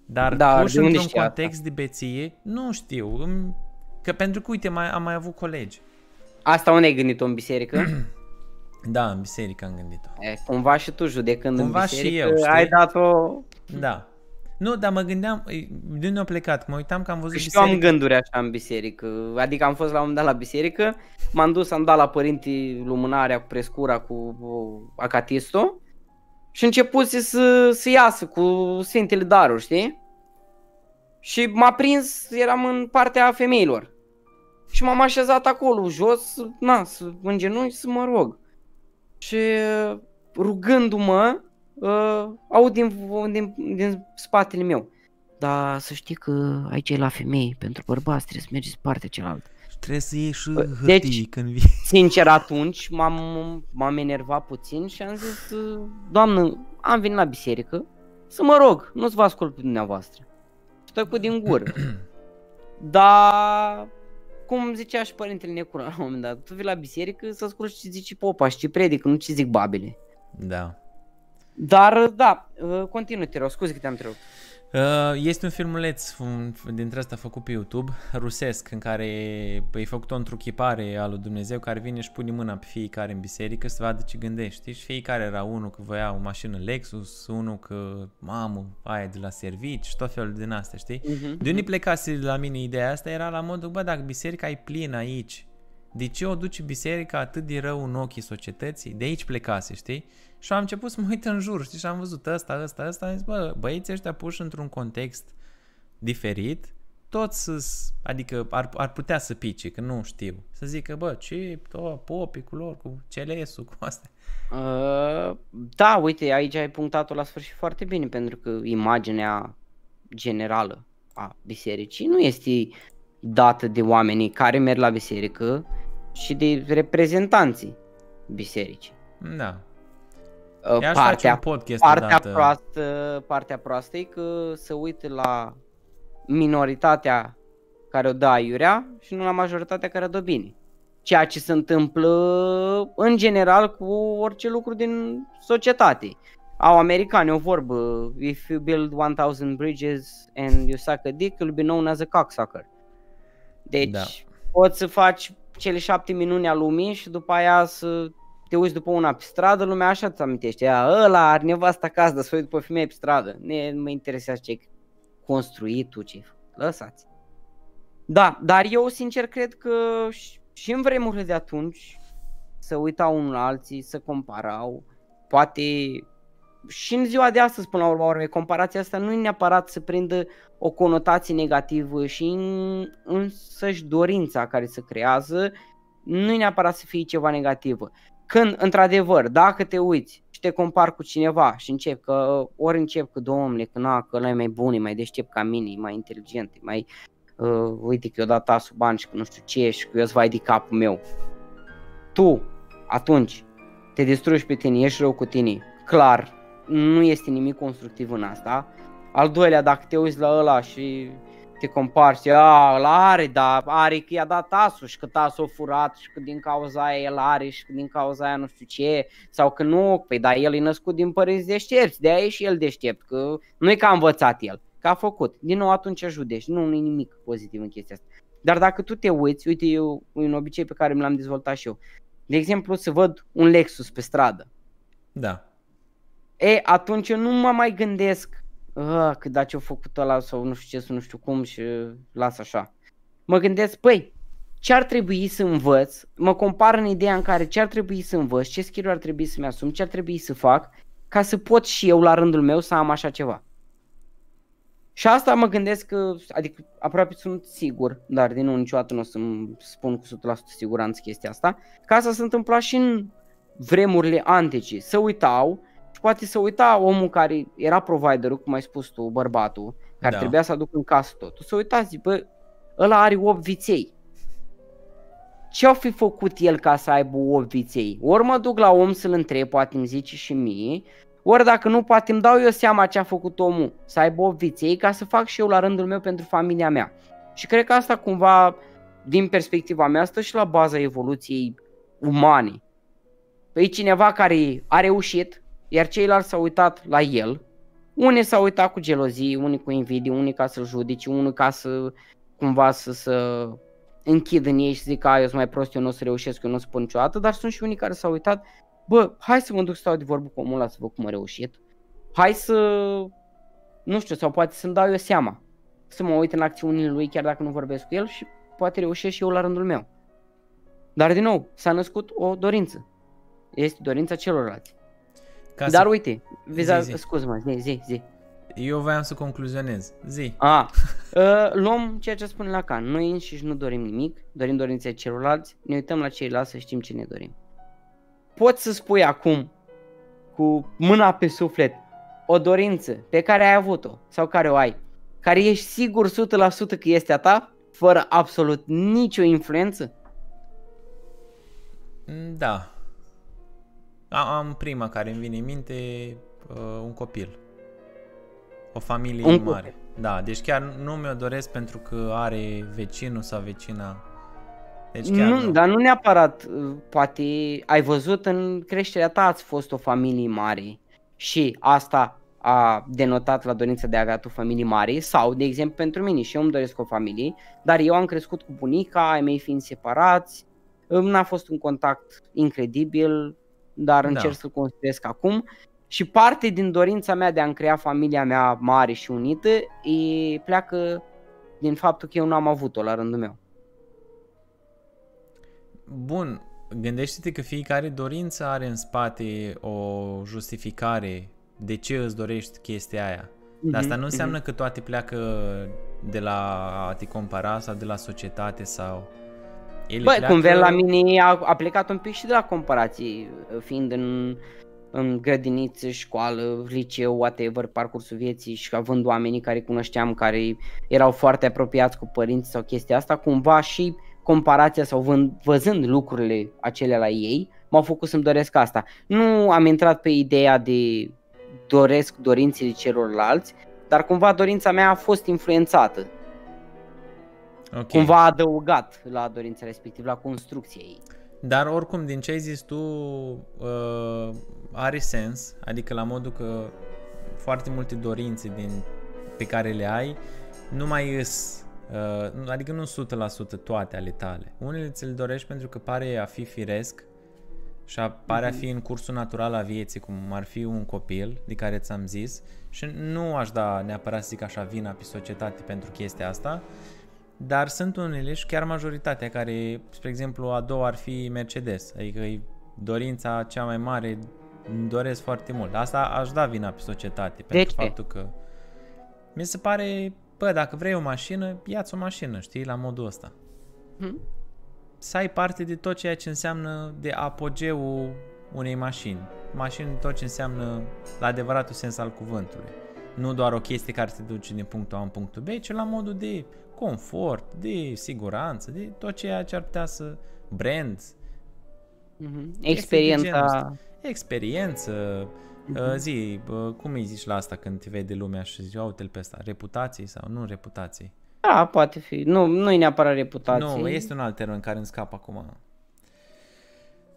Dar Dar puși într-un context asta? de beție, nu știu. Că pentru că, uite, mai, am mai avut colegi. Asta unde ai gândit-o în biserică? Da, în biserică am gândit-o. E, cumva și tu judecând cumva în biserică, și eu, știi? ai dat-o... Da. Nu, dar mă gândeam, de unde am plecat? Mă uitam că am văzut și biserică. eu am gânduri așa în biserică. Adică am fost la un moment dat la biserică, m-am dus, am dat la părinții lumânarea cu prescura, cu, cu acatistul și început să, să iasă cu Sfintele Daruri, știi? Și m-a prins, eram în partea femeilor. Și m-am așezat acolo, jos, na, în genunchi să mă rog și rugându-mă, uh, aud din, din, din spatele meu. Dar să știi că aici e la femei, pentru bărbați trebuie să mergeți partea cealaltă. Trebuie să ieși și deci, când vii. sincer atunci m-am, m-am enervat puțin și am zis, doamnă, am venit la biserică să mă rog, nu-ți vă ascult pe dumneavoastră. Și cu din gură. Dar cum zicea și părintele Necura la un moment dat, tu vii la biserică să asculti ce zice popa și ce predică, nu ce zic babele. Da. Dar, da, uh, continuă, te rog, scuze că te-am întrerupt. Uh, este un filmuleț dintre asta făcut pe YouTube, rusesc, în care e făcut o întruchipare a lui Dumnezeu care vine și pune mâna pe fiecare în biserică să vadă ce gândești. Și fiecare era unul că voia o mașină Lexus, unul că mamă, aia de la servici, tot felul din astea, știi? Uh-huh. De unde plecase la mine ideea asta era la modul, bă, dacă biserica e plină aici, de ce o duce biserica atât de rău în ochii societății? De aici plecase, știi? Și am început să mă uit în jur, știi, și am văzut ăsta, ăsta, ăsta, am zis, bă, băieții ăștia puși într-un context diferit, toți, adică ar, ar putea să pice, că nu știu. Să zică, bă, ce, to, popi cu lor, cu CLS-ul, cu astea. Uh, da, uite, aici ai punctat-o la sfârșit foarte bine, pentru că imaginea generală a bisericii nu este dată de oamenii care merg la biserică și de reprezentanții bisericii. Da. Uh, I-aș face Partea, un podcast partea, odată. proastă, partea proastă e că se uită la minoritatea care o dă aiurea și nu la majoritatea care o dă bine. Ceea ce se întâmplă în general cu orice lucru din societate. Au americani o vorbă, if you build 1000 bridges and you suck a dick, you'll be known as a cocksucker. Deci Da. poți să faci cele șapte minuni a lumii și după aia să te uiți după una pe stradă, lumea așa ți amintește. Ea, ăla are nevasta acasă, dar să uite după femeie pe stradă. Ne, nu mă interesează ce construit tu, ce lăsați. Da, dar eu sincer cred că și- și în vremurile de atunci să uitau unul la alții, să comparau, poate și în ziua de astăzi până la urmă, urmei, comparația asta nu e neapărat să prindă o conotație negativă și în, însăși dorința care se creează nu e neapărat să fie ceva negativă. Când, într-adevăr, dacă te uiți și te compari cu cineva și încep că, ori încep că, domnule, că na, că ăla e mai bun, e mai deștept ca mine, e mai inteligent, e mai, uh, uite că eu dat tasul bani și că nu știu ce și că eu vai de capul meu. Tu, atunci, te distrugi pe tine, ești rău cu tine, clar, nu este nimic constructiv în asta. Al doilea, dacă te uiți la ăla și te comparți și a, ăla are, dar are că i-a dat tasul și că tasul a furat și că din cauza aia el are și că din cauza aia nu știu ce, sau că nu, păi dar el e născut din părinți deștepți, de aia e și el deștept, că nu e că a învățat el, că a făcut. Din nou atunci judești, nu, nu e nimic pozitiv în chestia asta. Dar dacă tu te uiți, uite, eu, e un obicei pe care mi l-am dezvoltat și eu. De exemplu, să văd un Lexus pe stradă. Da. E, atunci eu nu mă mai gândesc "Ah, că da ce-a făcut ăla sau nu știu ce, sau nu știu cum și las așa. Mă gândesc, păi, ce ar trebui să învăț, mă compar în ideea în care ce ar trebui să învăț, ce skill ar trebui să-mi asum, ce ar trebui să fac ca să pot și eu la rândul meu să am așa ceva. Și asta mă gândesc că, adică aproape sunt sigur, dar din nou niciodată nu o să-mi spun cu 100% siguranță chestia asta, că asta se întâmpla și în vremurile antice. Să uitau și poate să uita omul care era providerul, cum ai spus tu, bărbatul, care Da. trebuia să aducă în casă totul, să uita, zic, bă, ăla are 8 viței. Ce au fi făcut el ca să aibă 8 viței? Ori mă duc la om să-l întreb, poate îmi zice și mie, ori dacă nu, poate îmi dau eu seama ce a făcut omul să aibă 8 viței ca să fac și eu la rândul meu pentru familia mea. Și cred că asta cumva, din perspectiva mea, stă și la baza evoluției umane. Păi cineva care a reușit, iar ceilalți s-au uitat la el. Unii s-au uitat cu gelozie, unii cu invidie, unii ca să-l judece, unii ca să cumva să, să închid în ei și zic că eu sunt mai prost, eu nu o să reușesc, eu nu o să spun niciodată, dar sunt și unii care s-au uitat, bă, hai să mă duc să stau de vorbă cu omul ăla să văd cum a reușit. Hai să, nu știu, sau poate să-mi dau eu seama. Să mă uit în acțiunile lui chiar dacă nu vorbesc cu el și poate reușesc și eu la rândul meu. Dar din nou, s-a născut o dorință. Este dorința celorlalți. Ca Dar să... uite, viza, Zi, zi. scuză-mă, zi, zi, zi. Eu voiam să concluzionez. Zi. A, uh, luăm ceea ce spune Lacan. Noi înșiși nu dorim nimic, dorim dorința celorlalți, ne uităm la ceilalți să știm ce ne dorim. Poți să spui acum, cu mâna pe suflet, o dorință pe care ai avut-o sau care o ai, care ești sigur 100% că este a ta, fără absolut nicio influență? Mm, Da. A- Am prima care îmi vine în minte, uh, un copil. O familie Un mare. Da, deci chiar nu mi-o doresc pentru că are vecinul sau vecina. Deci chiar nu, nu. dar nu neapărat, uh, poate ai văzut în creșterea ta ați fost o familie mare și asta a denotat la dorința de a avea tu familii mari sau, de exemplu, pentru mine și eu îmi doresc o familie, dar eu am crescut cu bunica, ai mei fiind separați, uh, n-a fost un contact incredibil, dar Da. încerc să-l construiesc acum și parte din dorința mea de a-mi crea familia mea mare și unită e, pleacă din faptul că eu n-am avut-o la rândul meu. Bun, gândește-te că fiecare dorință are în spate o justificare de ce îți dorești chestia aia. Dar asta nu Mhm, înseamnă că toate pleacă de la a te compara sau de la societate sau... Ele Băi, pleacă... cum vezi la mine a, a plecat un pic și de la comparații, fiind în în grădiniță, școală, liceu, whatever, parcursul vieții și având oamenii care cunoșteam, care erau foarte apropiați cu părinți sau chestia asta, cumva și comparația sau vând, văzând lucrurile acelea la ei, m-au făcut să-mi doresc asta. Nu am intrat pe ideea de doresc dorințele celorlalți, dar cumva dorința mea a fost influențată, Ok. cumva adăugat la dorința respectivă, la construcția ei. Dar oricum, din ce ai zis tu, uh, are sens, adică la modul că foarte multe dorințe din, pe care le ai nu mai îs, uh, nu- adică nu 100% toate ale tale. Unele ți le dorești pentru că pare a fi firesc și a, pare a fi în cursul natural al vieții, cum ar fi un copil, de care ți-am zis, și nu aș da neapărat să zic așa vina pe societate pentru chestia asta, dar sunt unele și chiar majoritatea care, spre exemplu, a doua ar fi Mercedes. Adică e dorința cea mai mare, îmi doresc foarte mult. Asta aș da vina pe societate, pentru ce? faptul că mi se pare, bă, dacă vrei o mașină, ia-ți o mașină, știi, la modul ăsta. Mhm. Să ai parte de tot ceea ce înseamnă de apogeul unei mașini. Mașini tot ce înseamnă la adevăratul sens al cuvântului. Nu doar o chestie care te duce din punctul A în punctul B, ci la modul de confort, de siguranță, de tot ceea ce ar putea să brand, Mhm. de genul Experiența, ăsta. experiență, uh, zi, uh, cum îi zici la asta când te vede lumea și zici, "Ia uite-l pe ăsta, reputații sau nu reputații? da, poate fi, nu, nu e neapărat reputație. Nu, este un alt termen care îmi scap acum.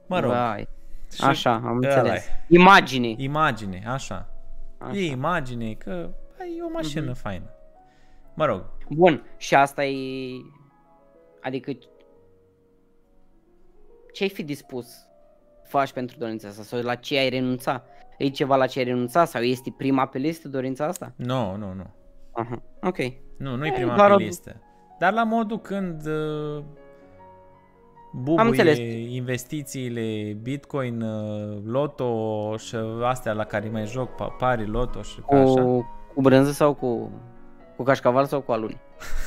Mă rog, Vai. și Așa, am ăla înțeles. e. Imagine. Imagine, așa. Așa. E imagine că ai o mașină Mhm. faină. Mă rog, Bun, și asta e... Adică... Ce ai fi dispus să faci pentru dorința asta? Sau la ce ai renunța? E ceva la ce ai renunța? Sau este prima pe listă dorința asta? nu, nu, nu. Aha, ok. Nu, nu e E, prima doar pe o- listă. Dar la modul când uh, Am înțeles. bubuie investițiile, Bitcoin, uh, Loto și astea la care mai joc, pa- pari, Loto și ca așa. Cu, cu brânză sau cu, cu cașcaval sau cu aluni?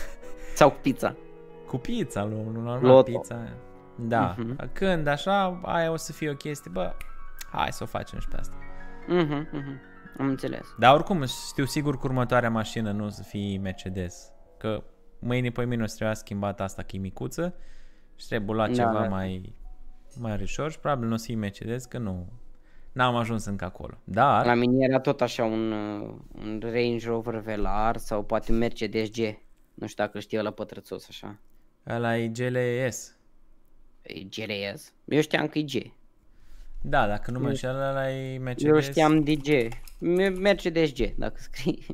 sau cu pizza? Cu pizza, lu- lu- normal, Loto. pizza aia. Da, Mhm. când așa, aia o să fie o chestie, bă, hai să o facem și pe asta. Mhm, mhm. Am înțeles. Dar oricum știu sigur că următoarea mașină nu o să fie Mercedes. Că mâine pe mine o să trebuia schimbat asta chimicuță și trebuie luat Da, ceva da. mai mai ușor și probabil nu o să fie Mercedes că nu n-am ajuns încă acolo. Dar La mine era tot așa un, uh, un Range Rover Velar sau poate un Mercedes G. Nu știu dacă știi la pătrățos așa. ăla e GLS. E GLS. Eu știam că e G. Da, dacă nu mă Eu- înșel, ăla e Mercedes. Eu știam de G. Me- Mercedes G, dacă scrii.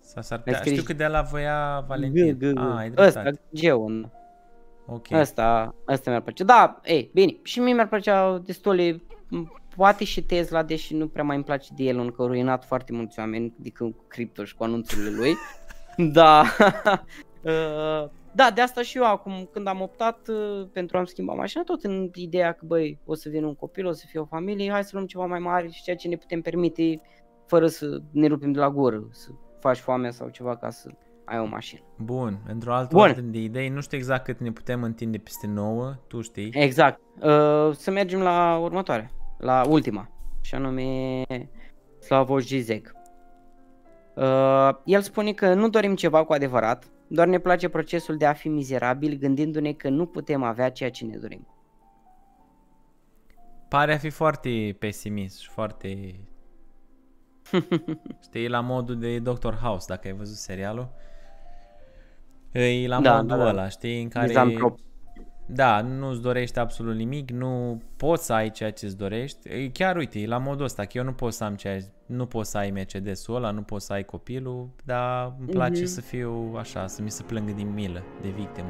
Sau s-ar putea. scris- Știu că de la voia Valentin. G, G, G. Ah, ai Ăsta, dreptate. G-ul. Ok. Ăsta, ăsta mi-ar plăcea. Da, ei, bine. Și mie mi-ar plăcea destule, m, poate și Tesla, deși nu prea mai îmi place de el, încă a ruinat foarte mulți oameni, adică cu cripto și cu anunțurile lui. da. Uh, da, de asta și eu acum, când am optat uh, pentru a-mi schimba mașina, tot în ideea că, băi, o să vină un copil, o să fie o familie, hai să luăm ceva mai mare și ceea ce ne putem permite, fără să ne rupem de la gură, să faci foame sau ceva ca să ai o mașină. Bun, într-o altă Bun. ordine de idei, nu știu exact cât ne putem întinde peste 9, tu știi. Exact. Uh, să mergem la următoare, la ultima, și anume Slavoj Zizek. Uh, el spune că nu dorim ceva cu adevărat, doar ne place procesul de a fi mizerabil gândindu-ne că nu putem avea ceea ce ne dorim. Pare a fi foarte pesimist și foarte... Știi, la modul de Doctor House, dacă ai văzut serialul. E la Da, modul da, da. ăla, știi, în care... Mizantrop. Da, nu-ți dorești absolut nimic, nu poți să ai ceea ce îți dorești. E Chiar uite, e la modul ăsta, că eu nu pot să am ceea nu pot să ai Mercedes-ul ăla, nu pot să ai copilul, dar îmi place Mhm. să fiu așa, să mi se plângă din milă de victimă.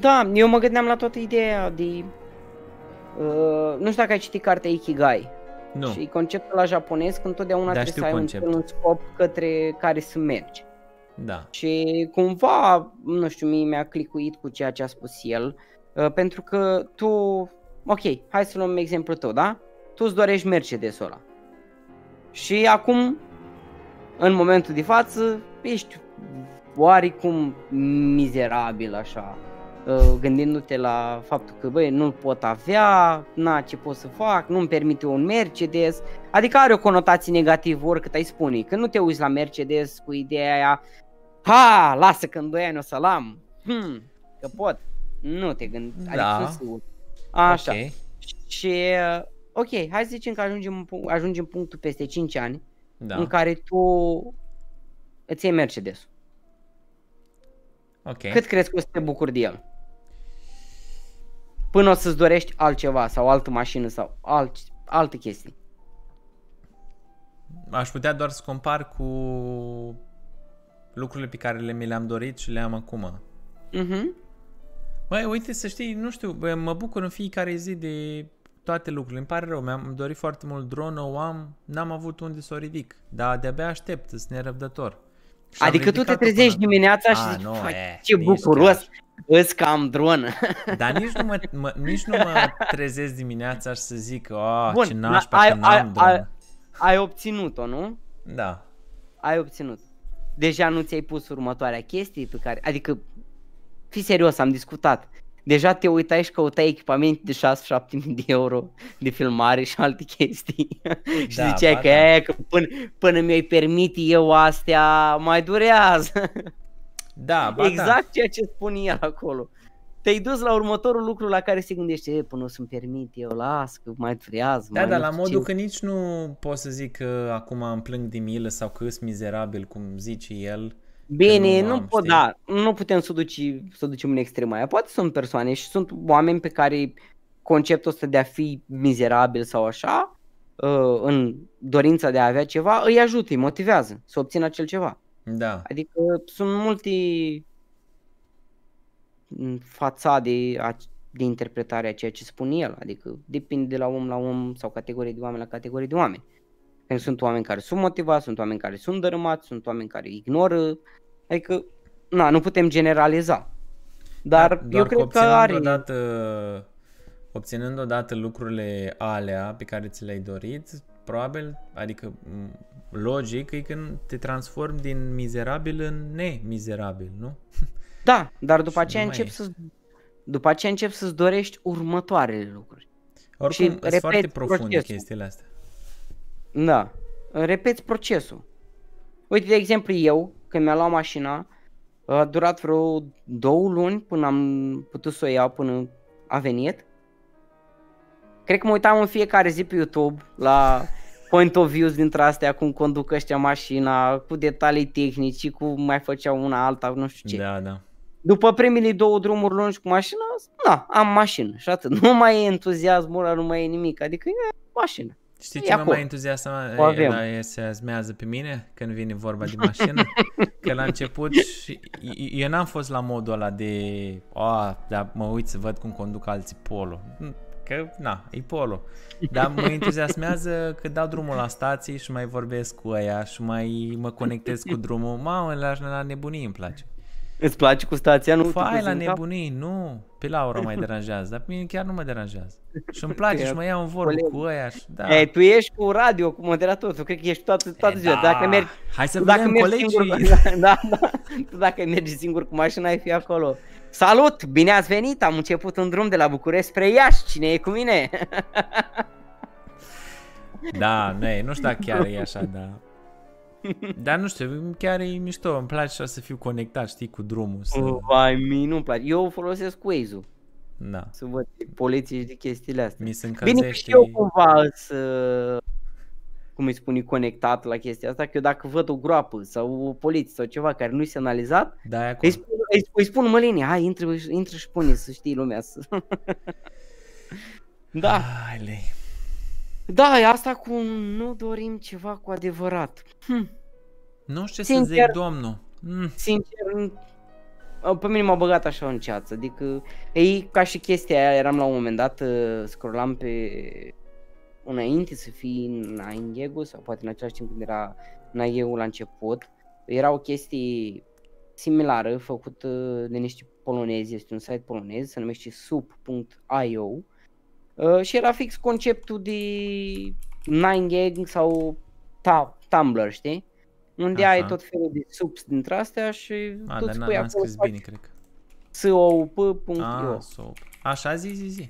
Da, eu mă gândeam la toată ideea de... Uh, nu știu dacă ai citit cartea Ikigai. Nu, Și conceptul la japonez că întotdeauna Da, trebuie știu să ai un, conceptul. un scop către care să mergi. Da. Și cumva, nu știu, mie mi-a clicuit cu ceea ce a spus el, uh, pentru că tu, ok, hai să luăm exemplul tău, da? Tu îți dorești Mercedes-ul ăla. Și acum, în momentul de față, ești oarecum mizerabil așa. uh, gândindu-te la faptul că, băi, nu-l pot avea, na, ce pot să fac, nu-mi permite un Mercedes, adică are o conotație negativă oricât ai spune, că nu te uiți la Mercedes cu ideea aia, ha, lasă că în 2 ani o să-l am, hmm, că pot, nu te gândi, Da. adică sunt sigur. Așa. Ok. Și, uh, ok, hai să zicem că ajungem, în punct- ajungem în punctul peste 5 ani Da. în care tu îți iei Mercedes. Ok. Cât crezi că o să te bucuri de el? Până o să-ți dorești altceva sau altă mașină sau alt, alte chestii. Aș putea doar să compar cu lucrurile pe care le mi le-am dorit și le am acum. Mhm. Băi, uite, să știi, nu știu, bă, mă bucur în fiecare zi de toate lucrurile. Îmi pare rău, mi-am dorit foarte mult dronă, o am, n-am avut unde să o ridic. Dar de-abia aștept, sunt nerăbdător. Și am Adică tu te ridicat-o trezești până- dimineața și A, zici, nu, "Fai, e, ce nici bucuros, îți cam dronă. Dar nici nu mă, mă, nici nu mă trezesc dimineața și să zic, oh, Bun, ce da, nașpa ai- că n-am ai- dronă. ai- Ai obținut-o, nu? Da. Ai obținut. Deja nu ți-ai pus următoarea chestie pe care, adică, fii serios, am discutat. Deja te uitai și căutai echipamente de 6-7 mii de euro de filmare și alte chestii. și Da, ziceai ba că, da. e, că până, până mi-ai permit eu astea, mai durează. Da, ba exact ceea ce spun el acolo. Te-ai dus la următorul lucru la care se gândește, e, până o să-mi permit eu, las, că mai durează. Da, mai dar nu la știu modul ce. că nici nu pot să zic că acum îmi plâng de milă sau că sunt mizerabil, cum zice el. Bine, nu nu, am, pot, știi? da, nu putem să, duci, să ducem în extrema aia. Poate sunt persoane și sunt oameni pe care conceptul ăsta de a fi mizerabil sau așa, uh, în dorința de a avea ceva, îi ajută, îi motivează să obțină acel ceva. Da. Adică sunt multe mm, fațade a- de interpretare a ceea ce spune el. Adică depinde de la om la om sau categorie de oameni la categorie de oameni. Pentru că sunt oameni care sunt motivați, sunt oameni care sunt dărâmați, sunt oameni care ignoră. Adică, na, nu putem generaliza. Dar Da, eu doar cred că obținând are... Odată, obținând odată lucrurile alea pe care ți le-ai dorit, probabil, adică m, logic, e când te transformi din mizerabil în nemizerabil, nu? Da, dar după Și aceea nu mai încep e. să după aceea încep să-ți dorești următoarele lucruri. Oricum, sunt repeți foarte profunde procesul. chestiile astea. Da. Repeți procesul. Uite, de exemplu, eu, când mi-am luat mașina, a durat vreo două luni până am putut să o iau până a venit. Cred că mă uitam în fiecare zi pe YouTube la point of views dintre astea, cum conduc ăștia mașina, cu detalii tehnici, cu mai făceau una alta, nu știu ce. Da, da. După primele două drumuri lungi cu mașina, da, am mașină și atât. Nu mai e entuziasmul ăla, nu mai e nimic, adică e mașină. Știi E ce mă acolo. mai entuziasma, O avem. la entuziasmează pe mine când vine vorba de mașină? că la început și- eu n-am fost la modul ăla de a, dar mă uit să văd cum conduc alții polo. Că, na, e polo. Dar mă entuziasmează că dau drumul la stații și mai vorbesc cu ăia și mai mă conectez cu drumul. Mamă, la, la nebunii îmi place. Îți place cu stația? Nu Fai te la pui în cap? nebunii, nu. Pe Laura mai deranjează, dar pe mine chiar nu mă deranjează. Și îmi place E, și mă iau în vorbă coleg. cu ăia și da. E, tu ești cu radio, cu moderator, tu cred că ești toată, toată E, ziua. da. Dacă mergi, Hai să tu dacă vedem mergi colegii. singur, da, da, tu dacă mergi singur cu mașina, ai fi acolo. Salut, bine ați venit, am început un drum de la București spre Iași, cine e cu mine? Da, nu, e, nu știu dacă chiar e așa, dar... Dar nu știu, chiar e mișto, îmi place așa să fiu conectat, știi, cu drumul. Să... Vai, mie nu-mi place. Eu folosesc Waze-ul Da. să văd poliții și de chestiile astea. Mi se Bine că încălzește... și eu cumva să cum îi spune, conectat la chestia asta, că eu dacă văd o groapă sau o poliție sau ceva care nu-i semnalizat, Da, e îi acolo. spun, îi, îi spun Mălini, hai, intră, intră și pune să știi lumea. Să... da, Hai, lei. Da, e asta cu nu dorim ceva cu adevărat. Hm, Nu știu ce Sincer- să zic, domnul. Mm. sincer, pe mine m-a băgat așa în ceață, adică e ca și chestia aia, eram la un moment dat, uh, scrollam pe înainte să fii Naingegu sau poate în același timp când era Naingegu la început, era o chestie similară făcută de niște polonezi, este un site polonez, se numește sup.io uh, și era fix conceptul de 9gag sau ta- Tumblr, știi? Unde Așa. ai tot felul de subs dintre astea și A, tu dar îți n- pui n-am acolo scris să faci, bine, cred că. .soup.io Ah, soap. Așa, zi, zi, zi.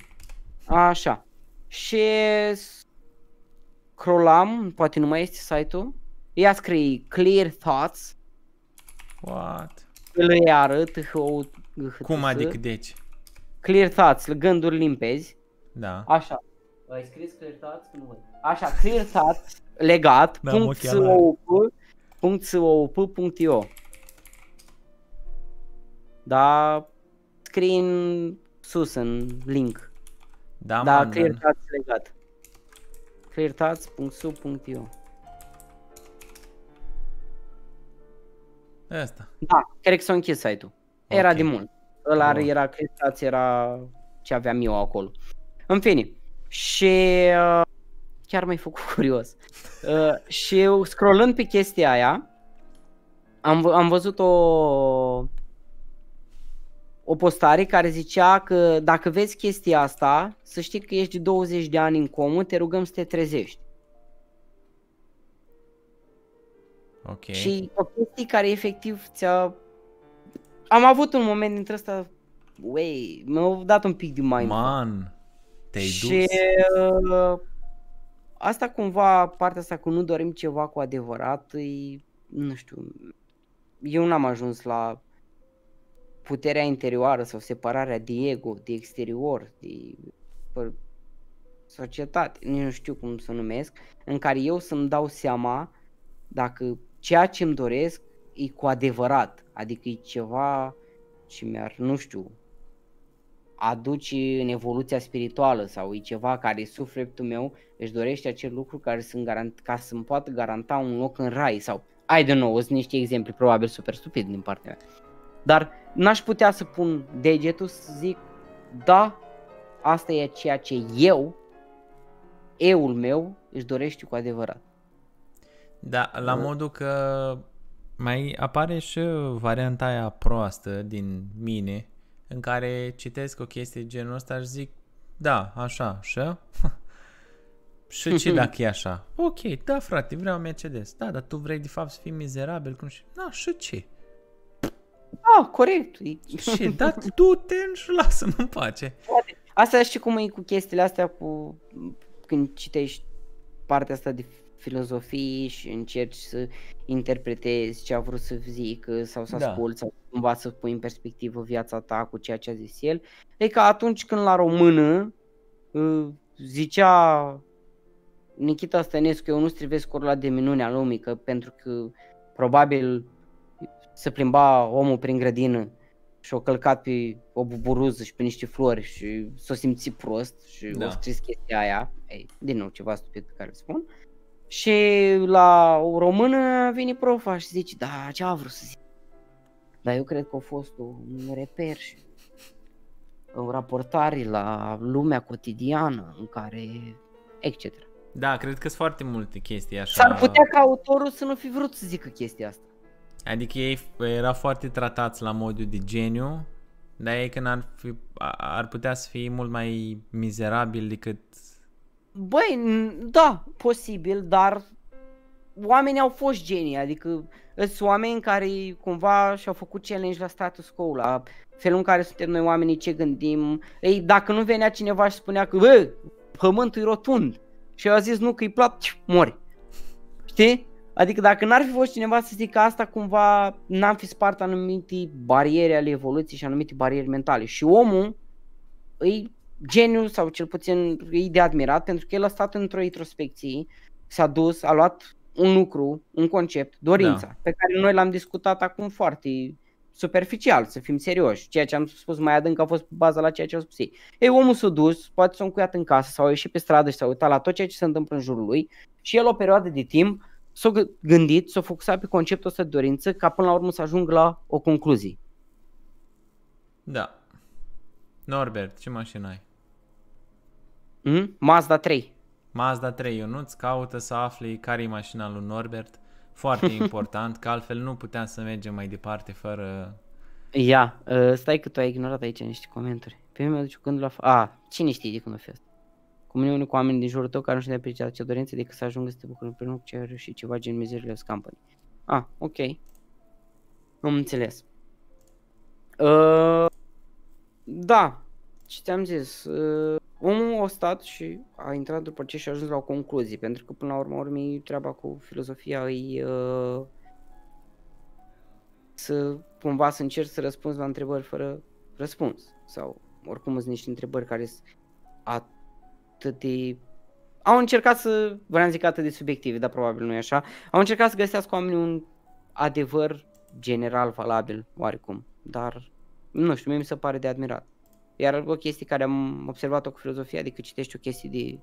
Așa. Și scrollam, poate nu mai este site-ul. Ea scrie Clear Thoughts, What? îl iară, t h o Cum adică deci? Clear Thoughts, gânduri limpezi. Da. Așa. Ai scris Clear Thoughts? Că nu văd. Așa, Clear Thoughts, legat, Da, am punct ochelari. .soup, punct .soup.io Da, scrie în sus în link. Da, Da, man, Clear man. Thoughts legat. clearthoughts.su.io Ăsta. Da, cred că s-a închis site-ul. Era Ok. de mult. Ăla Bun. era Clear Thoughts, era ce aveam eu acolo. În fine. Și uh, chiar m-ai făcut curios. Uh, și eu, scrollând pe chestia aia, am, vă- am văzut o o postare care zicea că dacă vezi chestia asta, să știi că ești de 20 de ani în comă, te rugăm să te trezești. Ok. Și o chestie care efectiv ți-a... Am avut un moment dintre ăsta, wey, mi-a dat un pic de mai Man, te-ai și dus. uh, asta cumva, partea asta cu nu dorim ceva cu adevărat, e, nu știu, eu n-am ajuns la puterea interioară sau separarea de ego, de exterior, de pă- societate, nici nu știu cum să o numesc, în care eu să-mi dau seama dacă ceea ce îmi doresc e cu adevărat, adică e ceva ce mi-ar, nu știu, aduce în evoluția spirituală sau e ceva care sufletul meu își dorește acel lucru care să garant, ca să-mi poată garanta un loc în rai sau I don't know, sunt niște exemple probabil super stupid din partea mea. Dar n-aș putea să pun degetul să zic da, asta e ceea ce eu, eul meu, își dorește cu adevărat. Da, la modul că mai apare și varianta aia proastă din mine, în care citesc o chestie genul ăsta și zic, da, așa, și? și ce dacă e așa? Ok, da frate, vreau Mercedes. Da, dar tu vrei de fapt să fii mizerabil, cum și... Da, și ce? Ah, corect. E- Și da, du-te și lasă-mă în pace. Asta știi cum e cu chestiile astea cu când citești partea asta de filozofie și încerci să interpretezi ce a vrut să zică sau să Da. asculti sau cumva să pui în perspectivă viața ta cu ceea ce a zis el. E ca atunci când la română uh, zicea Nikita Stănescu, eu nu strivesc ăla de minunea lumii, că pentru că probabil se plimba omul prin grădină și o călcat pe o buburuză și pe niște flori și s-a simțit prost și Da. da. o scris chestia aia. Ei, din nou ceva stupid pe care îl spun. Și la o română vine profa și zice, da, ce a vrut să zic? Dar eu cred că a fost un reper și o raportare la lumea cotidiană în care etc. Da, cred că sunt foarte multe chestii așa. S-ar putea ca autorul să nu fi vrut să zică chestia asta. Adică ei erau foarte tratați la modul de geniu, dar ei când ar, fi, a- ar putea să fie mult mai mizerabil decât... Băi, n- da, posibil, dar oamenii au fost genii, adică sunt oameni care cumva și-au făcut challenge la status quo, la felul în care suntem noi oamenii, ce gândim. Ei, dacă nu venea cineva și spunea că, bă, pământul e rotund și eu a zis nu că e plat, ci, mori. Știi? Adică dacă n-ar fi fost cineva să zică asta, cumva n-am fi spart anumite bariere ale evoluției și anumite bariere mentale. Și omul îi geniu sau cel puțin e de admirat pentru că el a stat într-o introspecție, s-a dus, a luat un lucru, un concept, dorința, Da. pe care noi l-am discutat acum foarte superficial, să fim serioși. Ceea ce am spus mai adânc a fost pe baza la ceea ce au spus ei. Ei, omul s-a dus, poate s-a încuiat în casă sau a ieșit pe stradă și s-a uitat la tot ceea ce se întâmplă în jurul lui și el o perioadă de timp s-a gă- gândit, s-a focusat pe conceptul ăsta de dorință ca până la urmă să ajungă la o concluzie. Da. Norbert, ce mașină ai? Mm? Mazda 3. Mazda 3, Ionuț caută să afli care e mașina lui Norbert. Foarte important, că altfel nu puteam să mergem mai departe fără... Ia, uh, stai că tu ai ignorat aici niște comentarii. Pe mine mi-aduce când la... F- A, cine știe de când o fi asta? Comuniune cu oamenii din jurul tău care nu știu de apreciat ce dorință decât să ajungă să te bucuri împreună cu ce ai reușit ceva gen mizerile company. Ah, ok. Am înțeles. Uh, Da, ce ți-am zis, uh, omul a stat și a intrat după ce și-a ajuns la o concluzie, pentru că până la urmă urmei treaba cu filozofia îi uh, să cumva să încerci să răspunzi la întrebări fără răspuns. Sau oricum sunt niște întrebări care sunt atât de au încercat să, vreau să zic atât de subiective, dar probabil nu e așa, au încercat să găsească oamenii un adevăr general valabil, oarecum, dar nu știu, mie mi se pare de admirat. Iar o chestie care am observat-o cu filozofia, adică citești o chestie de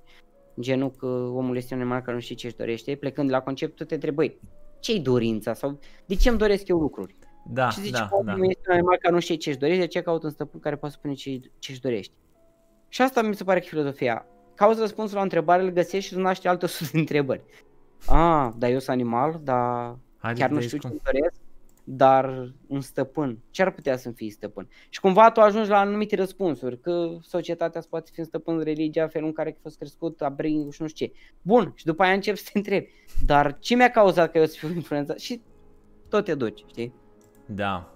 genul că omul este un animal care nu știe ce își dorește, plecând de la concept, tu te întrebi, ce-i dorința sau de ce îmi doresc eu lucruri? Da, și zici da, că omul da. este un animal care nu știe ce își dorește, de aceea caută un stăpân care poate spune ce își dorește. Și asta mi se pare că e filozofia. Cauți răspunsul la o întrebare, îl găsești și îți naște alte 100 de întrebări. Ah, dar eu sunt animal, dar Adică chiar nu ești știu ce cum- îmi doresc, dar un stăpân. Ce ar putea să-mi fie stăpân? Și cumva tu ajungi la anumite răspunsuri, că societatea îți poate fi un stăpân, religia, felul în care ai fost crescut, abring și nu știu ce. Bun, și după aia începi să te întrebi, dar ce mi-a cauzat că eu să fiu influențat? Și tot te duci, știi? Da.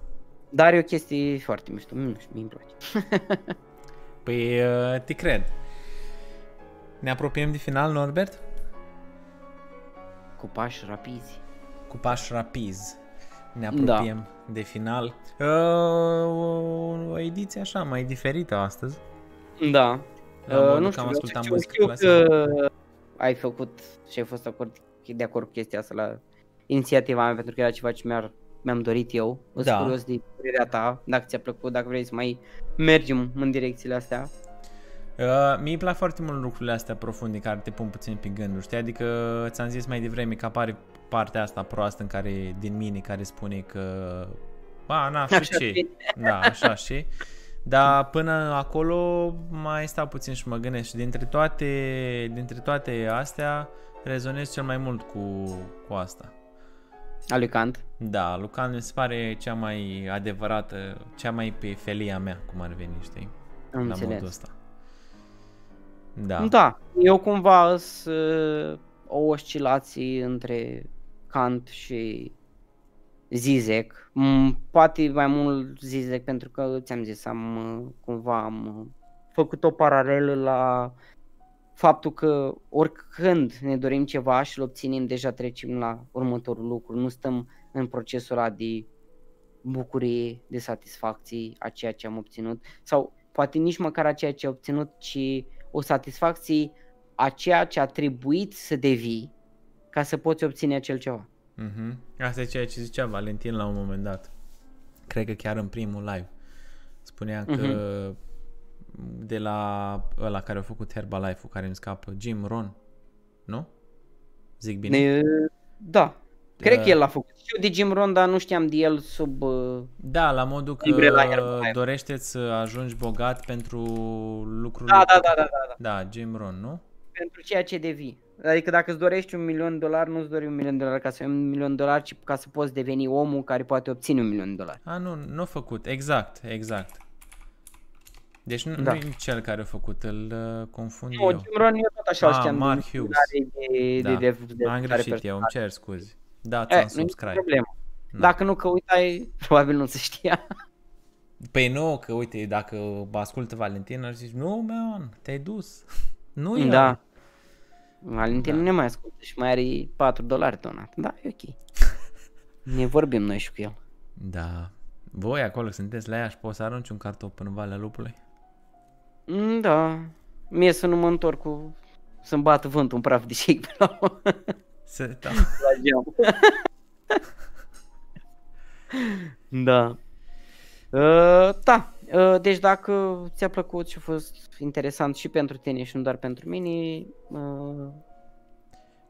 Dar e o chestie foarte mișto, nu știu, mie îmi place. Păi uh, te cred. Ne apropiem de final, Norbert? Cu pași rapizi. Cu pași rapizi. Ne Da. apropiem de final. Uh, o, o ediție așa, mai diferită astăzi. Da. La modul Uh, nu că știu, am vreau să ascultat știu, muzică știu clasică. că ai făcut și ai fost acord, de acord cu chestia asta la inițiativa mea, pentru că era ceva ce mi-ar, mi-am dorit eu. Sunt Da. curios de părerea ta, dacă ți-a plăcut, dacă vrei să mai mergem în direcțiile astea. Uh, mie îmi plac foarte mult lucrurile astea profunde care te pun puțin pe gânduri, știi? Adică ți-am zis mai devreme că apare partea asta proastă în care, din mine care spune că ba, na, știu Așa ce. fi. Da, așa și. Dar până acolo mai stau puțin și mă gândesc și dintre toate, dintre toate astea rezonez cel mai mult cu, cu asta. A lui Kant. Da, Lucan mi se pare cea mai adevărată, cea mai pe felia mea, cum ar veni, știi? Am La modul înțeles. ăsta. Da. Da, eu cumva sunt uh, o oscilație între Kant și Zizek. Mm, Poate mai mult Zizek pentru că ți-am zis, am uh, cumva am uh, făcut o paralelă la faptul că oricând ne dorim ceva și îl obținem, deja trecem la următorul lucru. Nu stăm în procesul ăla de bucurie, de satisfacție a ceea ce am obținut sau poate nici măcar a ceea ce am obținut, ci o satisfacție a ceea ce a trebuit să devii ca să poți obține acel ceva. Mhm. Asta e ceea ce zicea Valentin la un moment dat. Cred că chiar în primul live. Spunea că Mhm. de la ăla care a făcut Herbalife-ul, care îmi scapă, Jim Ron, nu? Zic bine? Ne, da. Cred Da. că el l-a făcut. Și eu de Jim Rohn, dar nu știam de el sub... uh, Da, la modul că Umbrella Herbalife. dorește să ajungi bogat pentru lucruri... Da, da, da, da, da, da. Da, Jim Ron, nu? Pentru ceea ce devii. Adică dacă îți dorești un milion de dolari, nu îți dori un milion de dolari ca să ai un milion de dolari, ci ca să poți deveni omul care poate obține un milion de dolari. A, nu, nu a făcut. Exact, exact. Deci nu, Da. nu e cel care a făcut, îl uh, confund Nu, eu. Jim Rohn eu tot așa Ah, îl știam. Mark din Hughes. De, Da. de, de, de, de Am de greșit eu, personal. îmi cer scuze. Da, E, ți-am nu e nicio subscribe. problemă. Da. Dacă nu căutai, probabil nu se știa. Păi nu, că uite, dacă mă ascultă Valentin, ar zice, nu, man, te-ai dus. Nu e Da. ăla. Valentin Da. nu ne mai ascultă și mai are 4 dolari donat. Da, e ok. Ne vorbim noi și cu el. Da. Voi acolo sunteți la ea și poți să arunci un cartof până în Valea Lupului? Mm, Da. Mie să nu mă întorc cu... Să-mi bată vântul în praf de shake pe la, Se, da. la geam. da. Uh, da. Uh, deci dacă ți-a plăcut și a fost interesant și pentru tine și nu doar pentru mine, uh,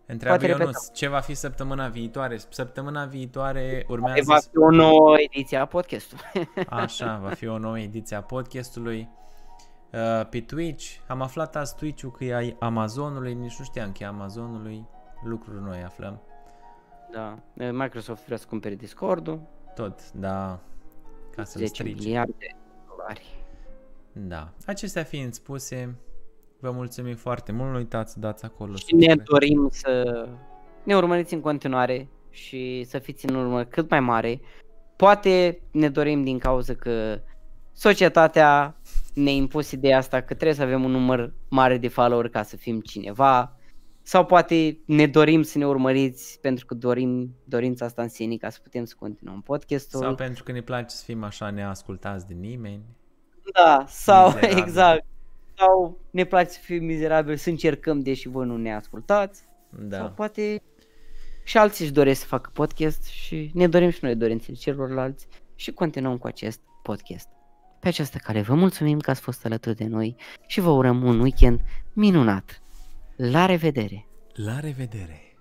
Întreabă Poate Ionuț, ce va fi săptămâna viitoare? Săptămâna viitoare va urmează... fi o nouă ediție a podcastului. Așa, va fi o nouă ediție a podcastului. Uh, pe Twitch, am aflat azi Twitch-ul că e ai Amazonului, nici nu știam că e Amazonului. Lucruri noi aflăm. Da. Uh, Microsoft vrea să cumpere Discord-ul. Tot, da, ca să-l 10 strice. miliarde de dolari. Da. Acestea fiind spuse, vă mulțumim foarte mult. Nu uitați să dați acolo. Și ne subscribe. dorim să ne urmăriți în continuare și să fiți în urmă cât mai mare. Poate ne dorim din cauza că societatea ne impus ideea asta că trebuie să avem un număr mare de follower ca să fim cineva sau poate ne dorim să ne urmăriți pentru că dorim dorința asta în sine ca să putem să continuăm podcastul. Sau pentru că ne place să fim așa neascultați de nimeni. Da, sau Mizerabil. exact. Sau ne place să fim mizerabili, să încercăm deși voi nu ne ascultați. Da. Sau poate și alții își doresc să facă podcast și ne dorim și noi dorințele celorlalți și continuăm cu acest podcast. Pe această cale vă mulțumim că ați fost alături de noi și vă urăm un weekend minunat. La revedere! La revedere!